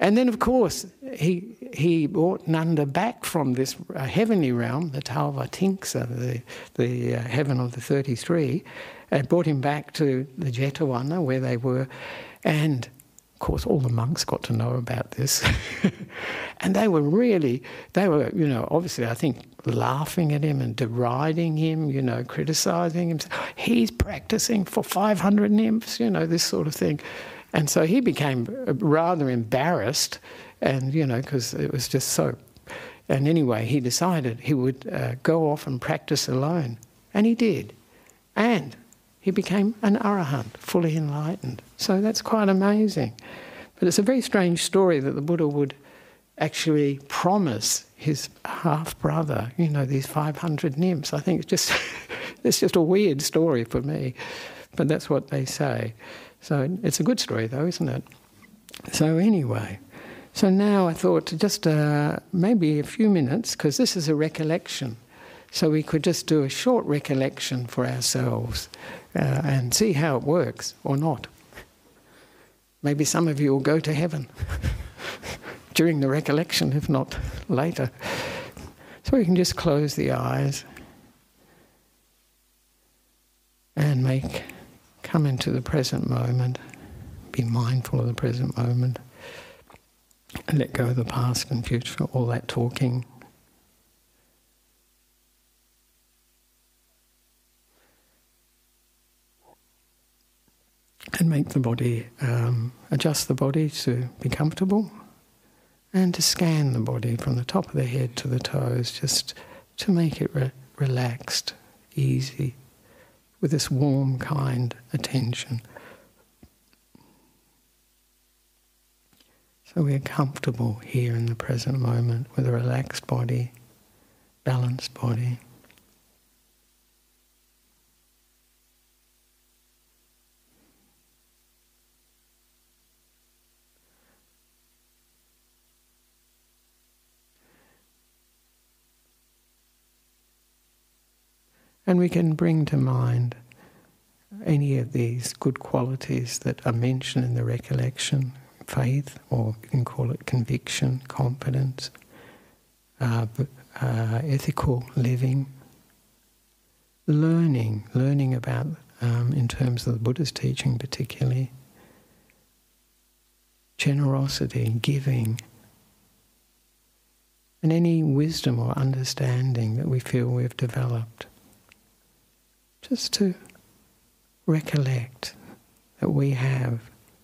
And then, of course, he, he brought Nanda back from this uh, heavenly realm, the Tavatimsa, the, the uh, heaven of the 33, and brought him back to the Jetavana where they were. And, of course, all the monks got to know about this. and they were really, they were, you know, obviously, I think, laughing at him and deriding him, you know, criticizing him. He's practicing for 500 nymphs, you know, this sort of thing. And so he became rather embarrassed, and you know, because it was just so. And anyway, he decided he would uh, go off and practice alone, and he did, and he became an arahant, fully enlightened. So that's quite amazing. But it's a very strange story that the Buddha would actually promise his half brother, you know, these 500 nymphs. I think it's just, it's just a weird story for me, but that's what they say. So it's a good story, though, isn't it? So, anyway, so now I thought just uh, maybe a few minutes, because this is a recollection. So we could just do a short recollection for ourselves uh, and see how it works or not. Maybe some of you will go to heaven during the recollection, if not later. So we can just close the eyes and make come into the present moment, be mindful of the present moment. And let go of the past and future, all that talking. And make the body, um, adjust the body to be comfortable and to scan the body from the top of the head to the toes, just to make it re- relaxed, easy, with this warm, kind attention. So we're comfortable here in the present moment with a relaxed body, balanced body. And we can bring to mind any of these good qualities that are mentioned in the recollection faith, or you can call it conviction, confidence, uh, uh, ethical living, learning, learning about, um, in terms of the Buddha's teaching particularly, generosity, giving, and any wisdom or understanding that we feel we've developed just to recollect that we have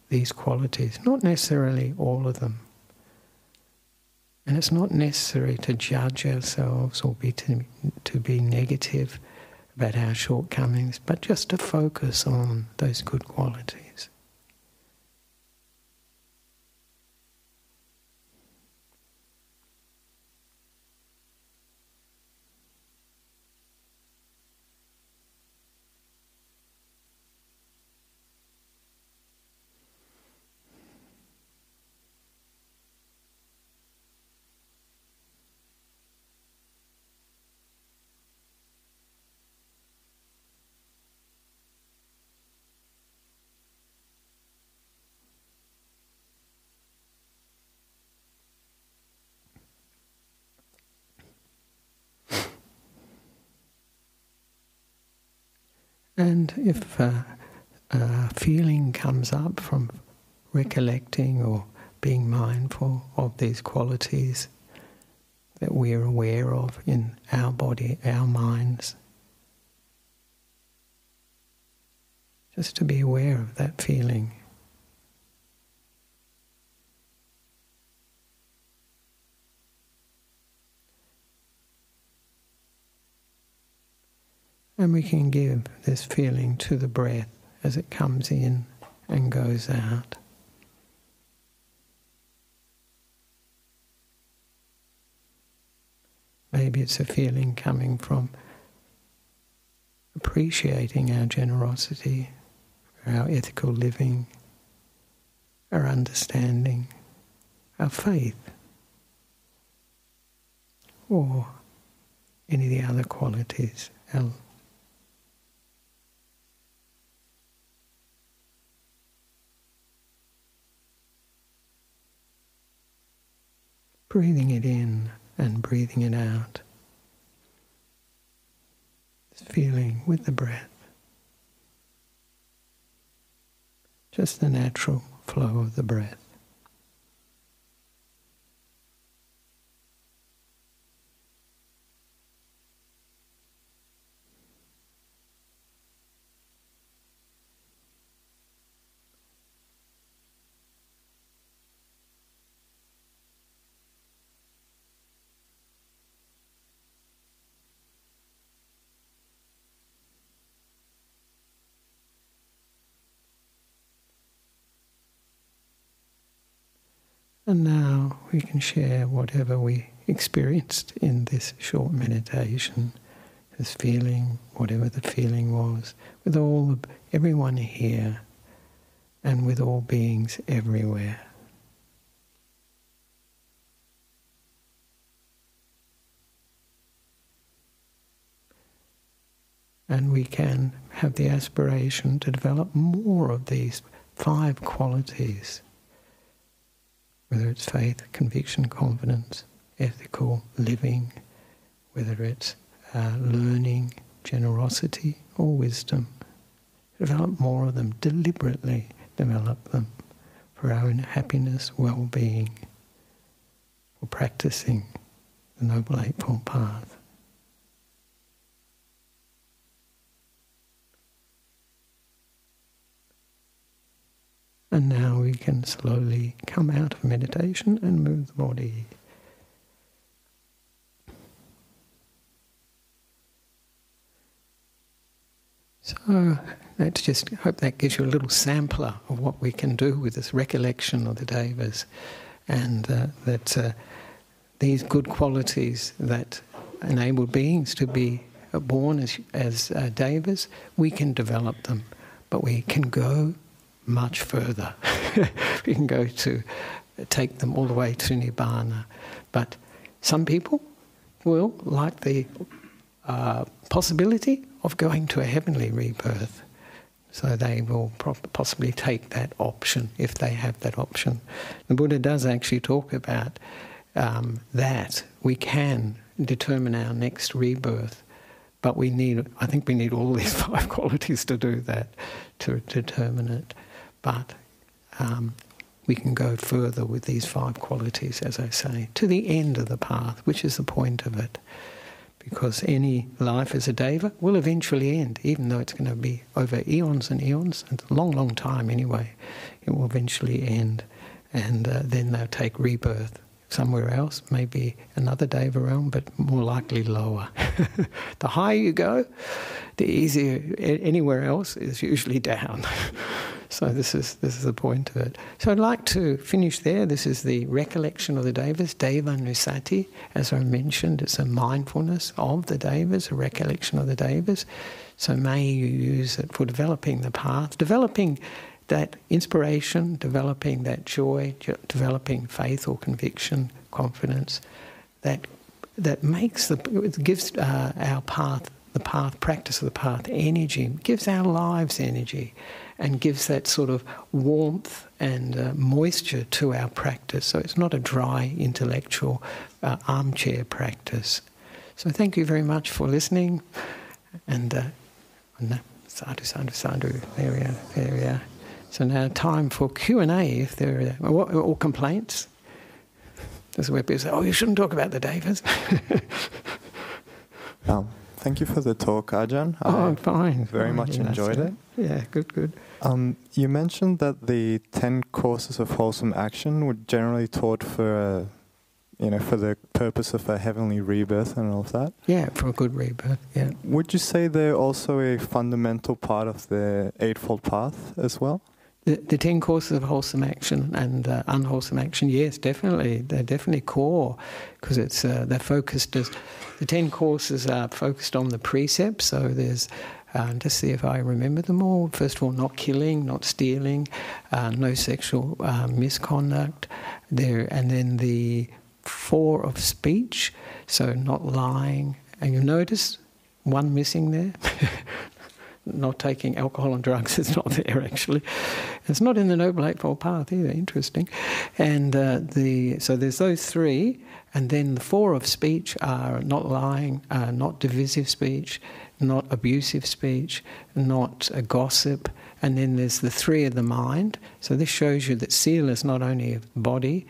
these qualities, not necessarily all of them. And it's not necessary to judge ourselves or be to, to be negative about our shortcomings, but just to focus on those good qualities. And if uh, a feeling comes up from recollecting or being mindful of these qualities that we are aware of in our body, our minds, just to be aware of that feeling. And we can give this feeling to the breath as it comes in and goes out. Maybe it's a feeling coming from appreciating our generosity, our ethical living, our understanding, our faith, or any of the other qualities, our breathing it in and breathing it out. This feeling with the breath. Just the natural flow of the breath. And now we can share whatever we experienced in this short meditation, this feeling, whatever the feeling was, with all the, everyone here and with all beings everywhere. And we can have the aspiration to develop more of these five qualities whether it's faith, conviction, confidence, ethical living, whether it's uh, learning, generosity, or wisdom. Develop more of them, deliberately develop them for our own happiness, well being, for practicing the Noble Eightfold Path. And now we can slowly come out of meditation and move the body. So let's just hope that gives you a little sampler of what we can do with this recollection of the devas, and uh, that uh, these good qualities that enable beings to be born as, as uh, devas, we can develop them, but we can go much further. we can go to take them all the way to Nibbana. But some people will like the uh, possibility of going to a heavenly rebirth. So they will possibly take that option if they have that option. The Buddha does actually talk about um, that. We can determine our next rebirth, but we need, I think we need all these five qualities to do that, to determine it. But um, we can go further with these five qualities, as I say, to the end of the path, which is the point of it. Because any life as a deva will eventually end, even though it's going to be over eons and eons, and a long, long time anyway, it will eventually end. And uh, then they'll take rebirth somewhere else, maybe another deva realm, but more likely lower. the higher you go, the easier anywhere else is usually down. So this is this is the point of it. So I'd like to finish there. This is the recollection of the devas, Devanusati. As I mentioned, it's a mindfulness of the devas, a recollection of the devas. So may you use it for developing the path, developing that inspiration, developing that joy, developing faith or conviction, confidence, that that makes the gives uh, our path, the path practice of the path energy, gives our lives energy and gives that sort of warmth and uh, moisture to our practice. So it's not a dry intellectual uh, armchair practice. So thank you very much for listening. And uh, sadhu, sadhu, sadhu. There we are. There we are. So now time for Q and A. If there are or, or complaints. This is where people say, "Oh, you shouldn't talk about the devas." um, thank you for the talk, Ajahn. Oh, I fine. Very fine, much enjoyed it. Yeah, good, good. Um, you mentioned that the ten courses of wholesome action were generally taught for, uh, you know, for the purpose of a heavenly rebirth and all of that. Yeah, for a good rebirth. Yeah. Would you say they're also a fundamental part of the Eightfold Path as well? The, the ten courses of wholesome action and uh, unwholesome action, yes, definitely, they're definitely core because it's uh, they're focused as the ten courses are focused on the precepts. So there's uh, to see if I remember them all. First of all, not killing, not stealing, uh, no sexual uh, misconduct. There, and then the four of speech, so not lying. And you notice one missing there. not taking alcohol and drugs is not there actually. It's not in the Noble Eightfold Path either. Interesting, and uh, the so there's those three, and then the four of speech are not lying, uh, not divisive speech, not abusive speech, not a gossip. And then there's the three of the mind. So this shows you that sila is not only body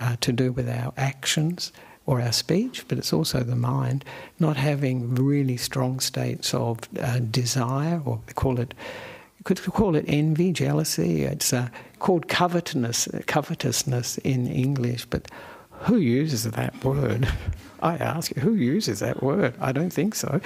uh, to do with our actions or our speech, but it's also the mind, not having really strong states of uh, desire, or call it, could call it envy, jealousy. It's uh, called covetousness, covetousness in English, but who uses that word? I ask you, who uses that word? I don't think so.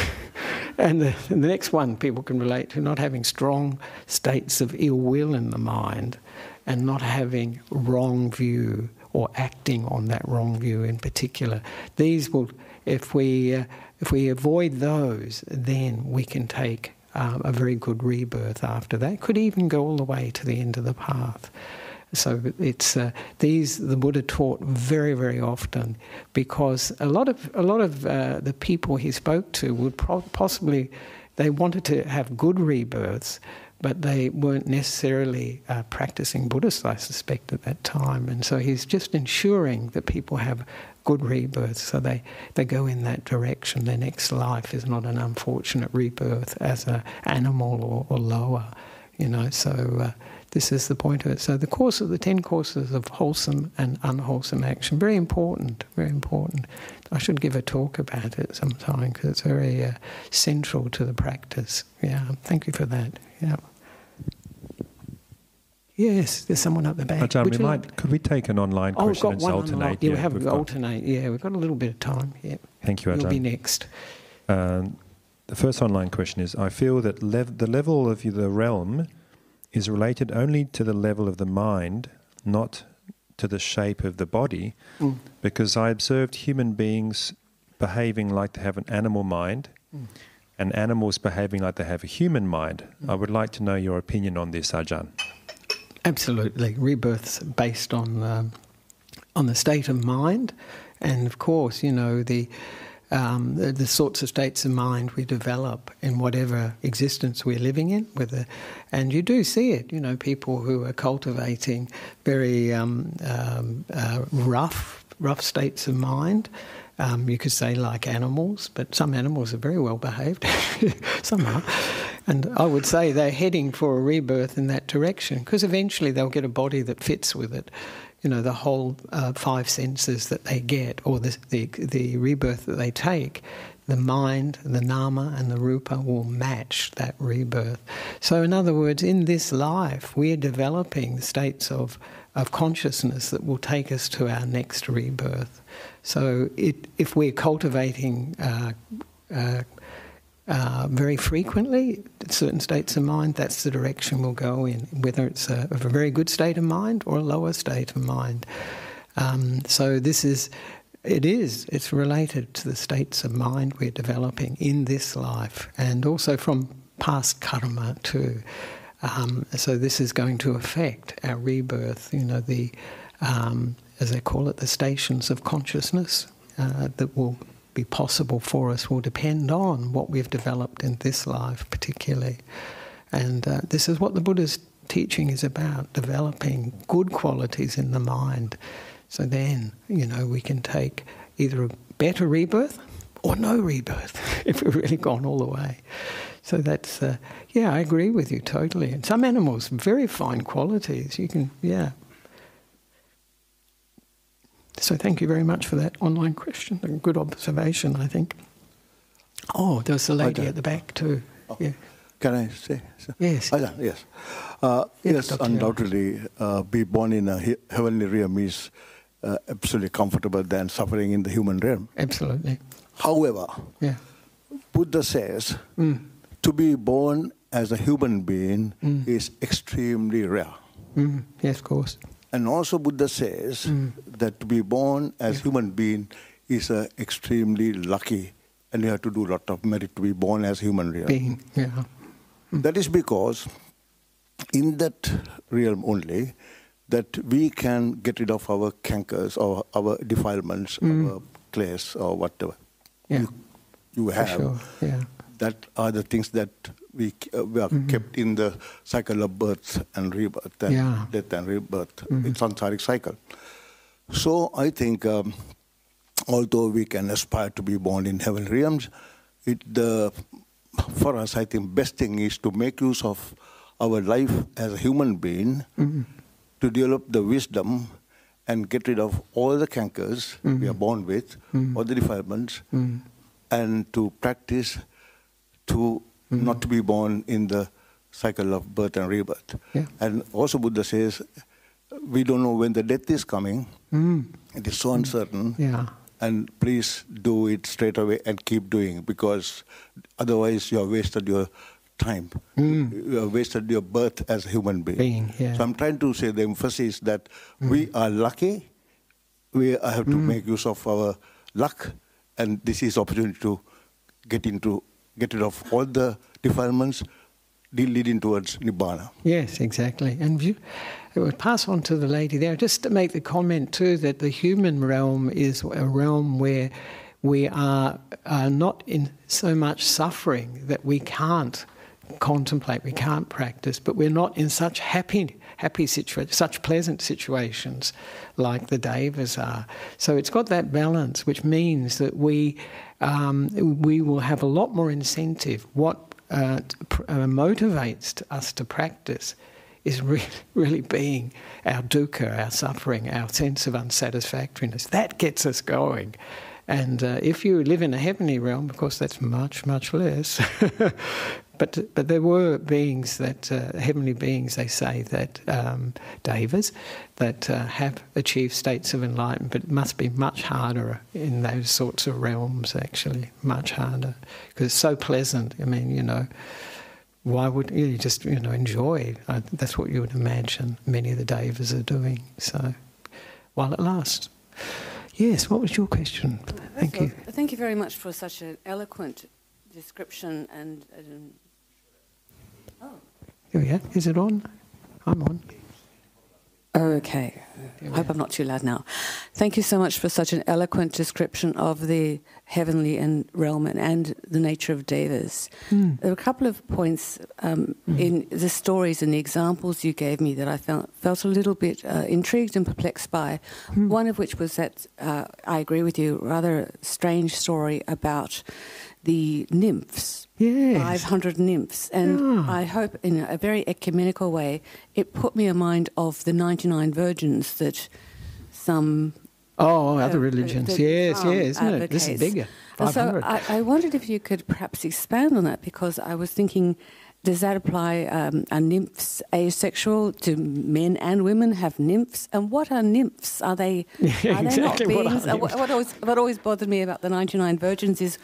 and, the, and the next one people can relate to not having strong states of ill will in the mind and not having wrong view or acting on that wrong view in particular. These will, if we, uh, if we avoid those, then we can take um, a very good rebirth after that. Could even go all the way to the end of the path. So it's uh, these the Buddha taught very very often because a lot of a lot of uh, the people he spoke to would pro- possibly they wanted to have good rebirths, but they weren't necessarily uh, practicing Buddhists, I suspect, at that time. And so he's just ensuring that people have good rebirths, so they, they go in that direction. Their next life is not an unfortunate rebirth as an animal or, or lower, you know. So uh, this is the point of it. So the course of the ten courses of wholesome and unwholesome action, very important, very important. I should give a talk about it sometime because it's very uh, central to the practice. Yeah, thank you for that. Yeah. Yes, there's someone up the back. Ajahn, we might, like... could we take an online oh, question and alternate? Yeah, yeah, we have got... alternate. Yeah, we've got a little bit of time. Yeah. Thank you, Ajahn. You'll be next. Um, the first online question is I feel that lev- the level of the realm is related only to the level of the mind, not to the shape of the body, mm. because I observed human beings behaving like they have an animal mind. Mm. And animals behaving like they have a human mind. I would like to know your opinion on this, Ajahn. Absolutely, rebirth's based on um, on the state of mind, and of course, you know the, um, the, the sorts of states of mind we develop in whatever existence we're living in. Whether, and you do see it, you know, people who are cultivating very um, um uh, rough rough states of mind. Um, you could say like animals, but some animals are very well behaved. some are. And I would say they're heading for a rebirth in that direction because eventually they'll get a body that fits with it. You know, the whole uh, five senses that they get, or the, the, the rebirth that they take, the mind, the nama, and the rupa will match that rebirth. So, in other words, in this life, we're developing states of, of consciousness that will take us to our next rebirth. So, it, if we're cultivating uh, uh, uh, very frequently, certain states of mind, that's the direction we'll go in, whether it's a, a very good state of mind or a lower state of mind. Um, so this is, it is, it's related to the states of mind we're developing in this life and also from past karma too. Um, so this is going to affect our rebirth, you know, the, um, as they call it, the stations of consciousness uh, that will be possible for us will depend on what we've developed in this life, particularly. And uh, this is what the Buddha's teaching is about developing good qualities in the mind. So then, you know, we can take either a better rebirth or no rebirth if we've really gone all the way. So that's, uh, yeah, I agree with you totally. And some animals, very fine qualities. You can, yeah, so thank you very much for that online question. A good observation, I think. Oh, there's a lady at the back too. Oh. Yeah. Can I say? So? Yes. Oh, yeah, yes. Uh, yes, yes undoubtedly, uh, be born in a he- heavenly realm is uh, absolutely comfortable than suffering in the human realm. Absolutely. However, yeah. Buddha says mm. To be born as a human being mm. is extremely rare. Mm. Yes, of course. And also Buddha says mm. that to be born as yeah. human being is uh, extremely lucky and you have to do a lot of merit to be born as human realm. Being, yeah. Mm. That is because in that realm only that we can get rid of our cankers or our defilements, mm. our clays or whatever yeah. you, you have. Sure. Yeah. That are the things that we, uh, we are mm-hmm. kept in the cycle of birth and rebirth and yeah. death and rebirth. Mm-hmm. It's samsaric cycle. So I think um, although we can aspire to be born in heaven realms, it, the, for us, I think best thing is to make use of our life as a human being mm-hmm. to develop the wisdom and get rid of all the cankers we are mm-hmm. born with, mm-hmm. all the defilements, mm-hmm. and to practice to mm-hmm. not to be born in the cycle of birth and rebirth. Yeah. And also Buddha says, we don't know when the death is coming. Mm. It is so uncertain. Yeah. And please do it straight away and keep doing because otherwise you have wasted your time. Mm. You have wasted your birth as a human being. being yeah. So I'm trying to say the emphasis that mm. we are lucky. We have to mm. make use of our luck, and this is opportunity to get into get rid of all the defilements leading towards nibbana. Yes, exactly. And you, it would pass on to the lady there. Just to make the comment too that the human realm is a realm where we are, are not in so much suffering that we can't contemplate, we can't practice, but we're not in such happy happy situations, such pleasant situations like the devas are. So it's got that balance, which means that we um, we will have a lot more incentive. What uh, uh, motivates us to practice is really, really being our dukkha, our suffering, our sense of unsatisfactoriness. That gets us going. And uh, if you live in a heavenly realm, of course, that's much, much less. but but there were beings that uh, heavenly beings, they say that um, devas that uh, have achieved states of enlightenment, but it must be much harder in those sorts of realms. Actually, much harder because it's so pleasant. I mean, you know why would you just you know enjoy? Uh, that's what you would imagine many of the devas are doing. So while it lasts. Yes, what was your question? Thank you. Thank you very much for such an eloquent description and. Um, oh. Here we are. Is it on? I'm on. Okay. I hope I'm not too loud now. Thank you so much for such an eloquent description of the heavenly and realm and, and the nature of devas. Mm. There were a couple of points um, mm. in the stories and the examples you gave me that I felt, felt a little bit uh, intrigued and perplexed by. Mm. One of which was that, uh, I agree with you, rather strange story about the nymphs. Yes. 500 nymphs. And yeah. I hope, in a very ecumenical way, it put me in mind of the 99 virgins that some. Oh, other uh, religions. Yes, yes, isn't it? This is bigger. so I, I, wondered if you could perhaps expand on that because I was thinking. Does that apply? Um, are nymphs asexual? Do men and women have nymphs? And what are nymphs? Are they? Yeah, are they exactly not beings? What, what, always, what always bothered me about the ninety nine virgins is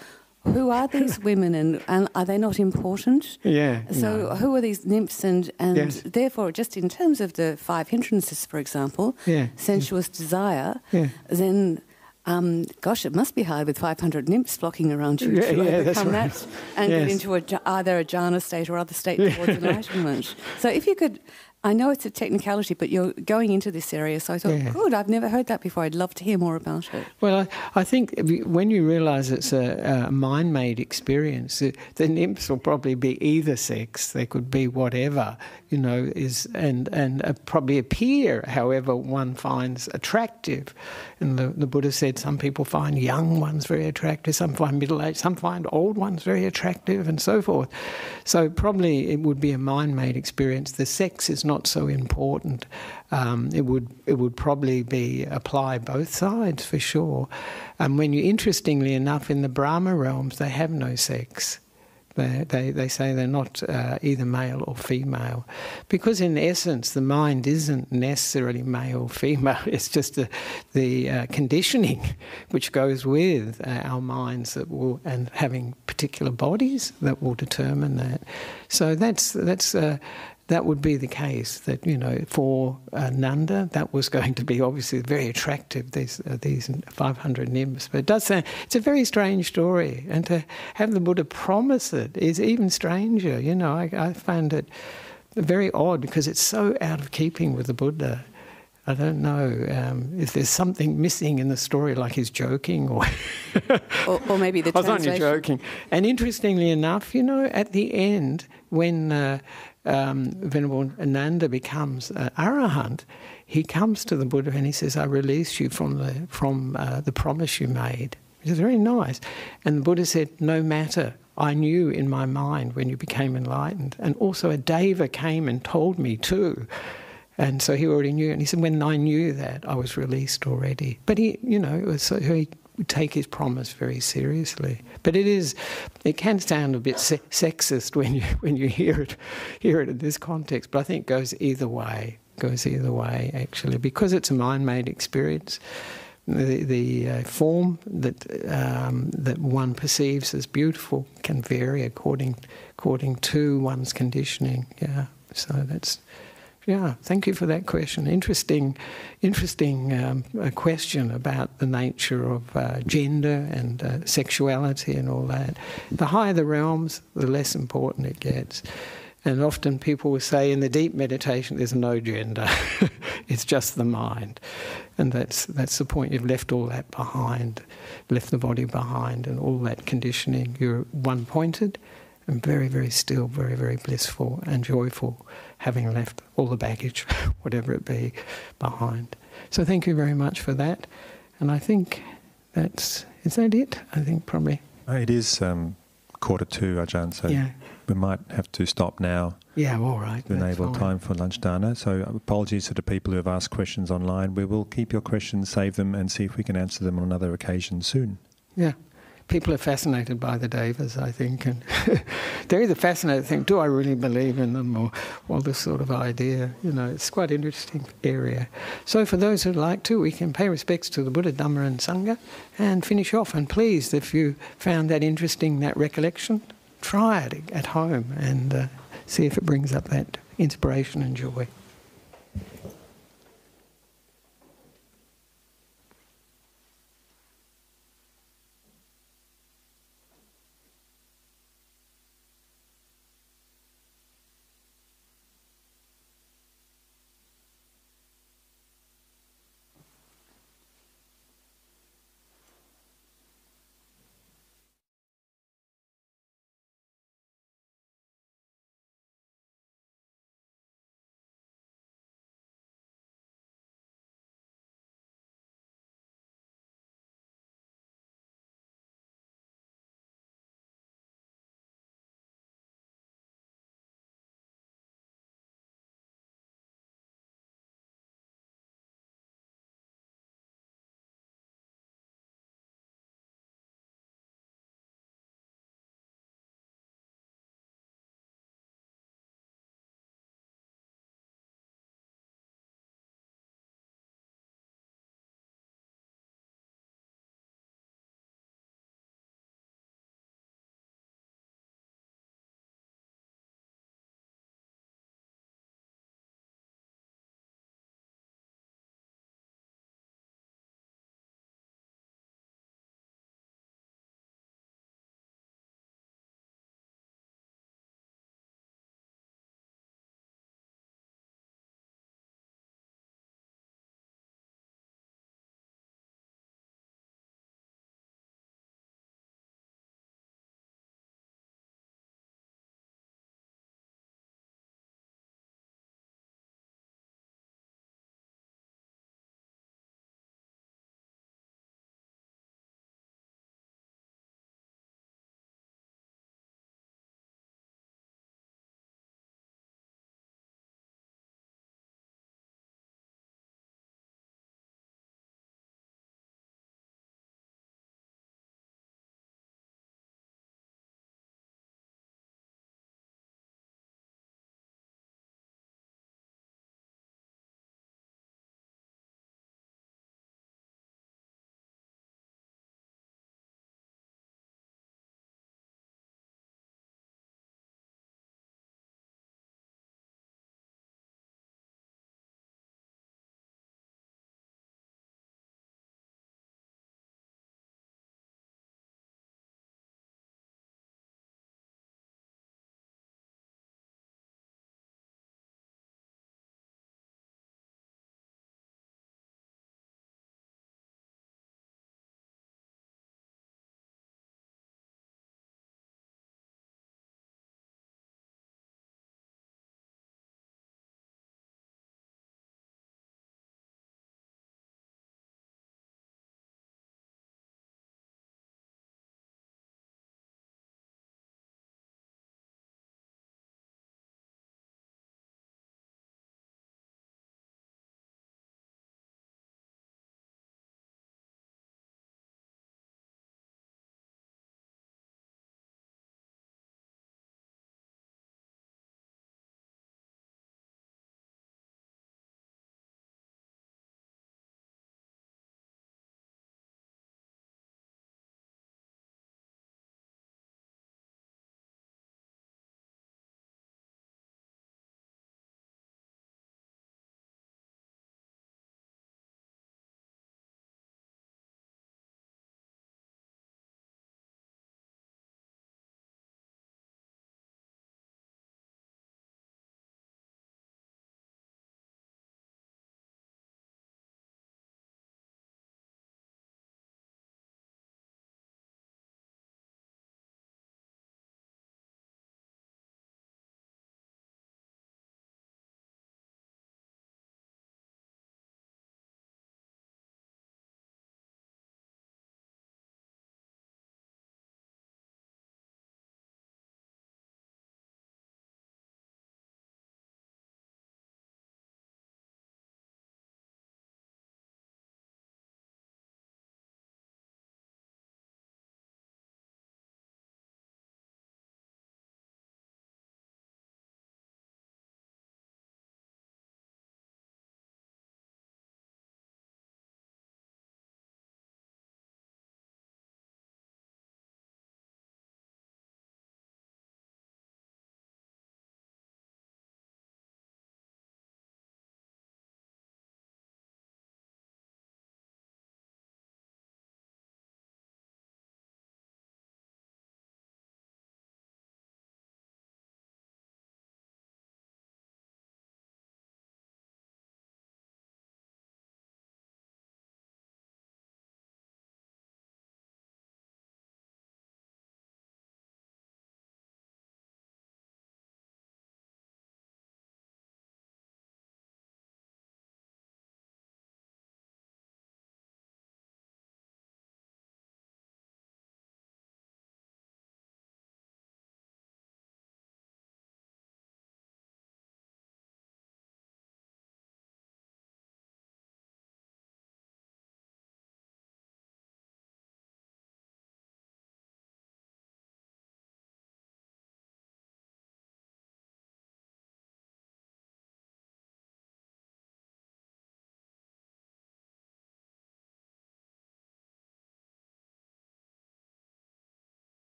who are these women and, and are they not important? Yeah. So no. who are these nymphs and, and yes. therefore just in terms of the five hindrances, for example, yeah. sensuous yeah. desire, yeah. then um, gosh, it must be hard with 500 nymphs flocking around you yeah, to yeah, overcome right. that and yes. get into a, either a jhana state or other state towards enlightenment. So if you could I know it's a technicality, but you're going into this area, so I thought, yeah. good, I've never heard that before. I'd love to hear more about it. Well, I, I think when you realise it's a, a mind made experience, the, the, nymphs will probably be either sex, they could be whatever, you know, is and, and uh, probably appear however one finds attractive. And the, the Buddha said some people find young ones very attractive, some find middle aged, some find old ones very attractive, and so forth. So probably it would be a mind made experience. The sex is not so important. Um, it would it would probably be apply both sides for sure. And when you interestingly enough in the Brahma realms they have no sex. They, they, they say they're not uh, either male or female. Because, in essence, the mind isn't necessarily male or female, it's just the, the uh, conditioning which goes with uh, our minds that will, and having particular bodies that will determine that. So, that's, that's uh, that would be the case. That you know, for uh, Nanda, that was going to be obviously very attractive. These uh, these 500 nymphs, but it does sound it's a very strange story, and to have the Buddha promise it is even stranger. You know, I, I found it very odd because it's so out of keeping with the Buddha. I don't know um, if there's something missing in the story, like he's joking, or or, or, maybe the I was only joking. And interestingly enough, you know, at the end when uh, um, Venerable Ananda becomes an arahant, he comes to the Buddha and he says, "I release you from the from uh, the promise you made." Which is very nice. And the Buddha said, "No matter. I knew in my mind when you became enlightened, and also a deva came and told me too." And so he already knew. And he said, when I knew that, I was released already. But he, you know, so he would take his promise very seriously. But it is, it can sound a bit se- sexist when you when you hear it, hear it in this context. But I think it goes either way. Goes either way actually because it's a mind-made experience. The, the uh, form that um, that one perceives as beautiful can vary according according to one's conditioning. Yeah, so that's yeah, thank you for that question. Interesting, interesting um, question about the nature of uh, gender and uh, sexuality and all that. The higher the realms, the less important it gets. And often people will say in the deep meditation, there's no gender, it's just the mind. And that's, that's the point. You've left all that behind, left the body behind, and all that conditioning. You're one pointed and very, very still, very, very blissful and joyful having left all the baggage, whatever it be, behind. So thank you very much for that. And I think that's, is that it? I think probably. It is um, quarter two, Ajahn, so yeah. we might have to stop now. Yeah, all right. to enable fine. time for lunch dana. So apologies to the people who have asked questions online. We will keep your questions, save them, and see if we can answer them on another occasion soon. Yeah. People are fascinated by the Devas, I think, and they're either fascinated, think, do I really believe in them, or, or this sort of idea. You know, it's quite an interesting area. So, for those who'd like to, we can pay respects to the Buddha, Dhamma, and Sangha, and finish off. And please, if you found that interesting, that recollection, try it at home and uh, see if it brings up that inspiration and joy.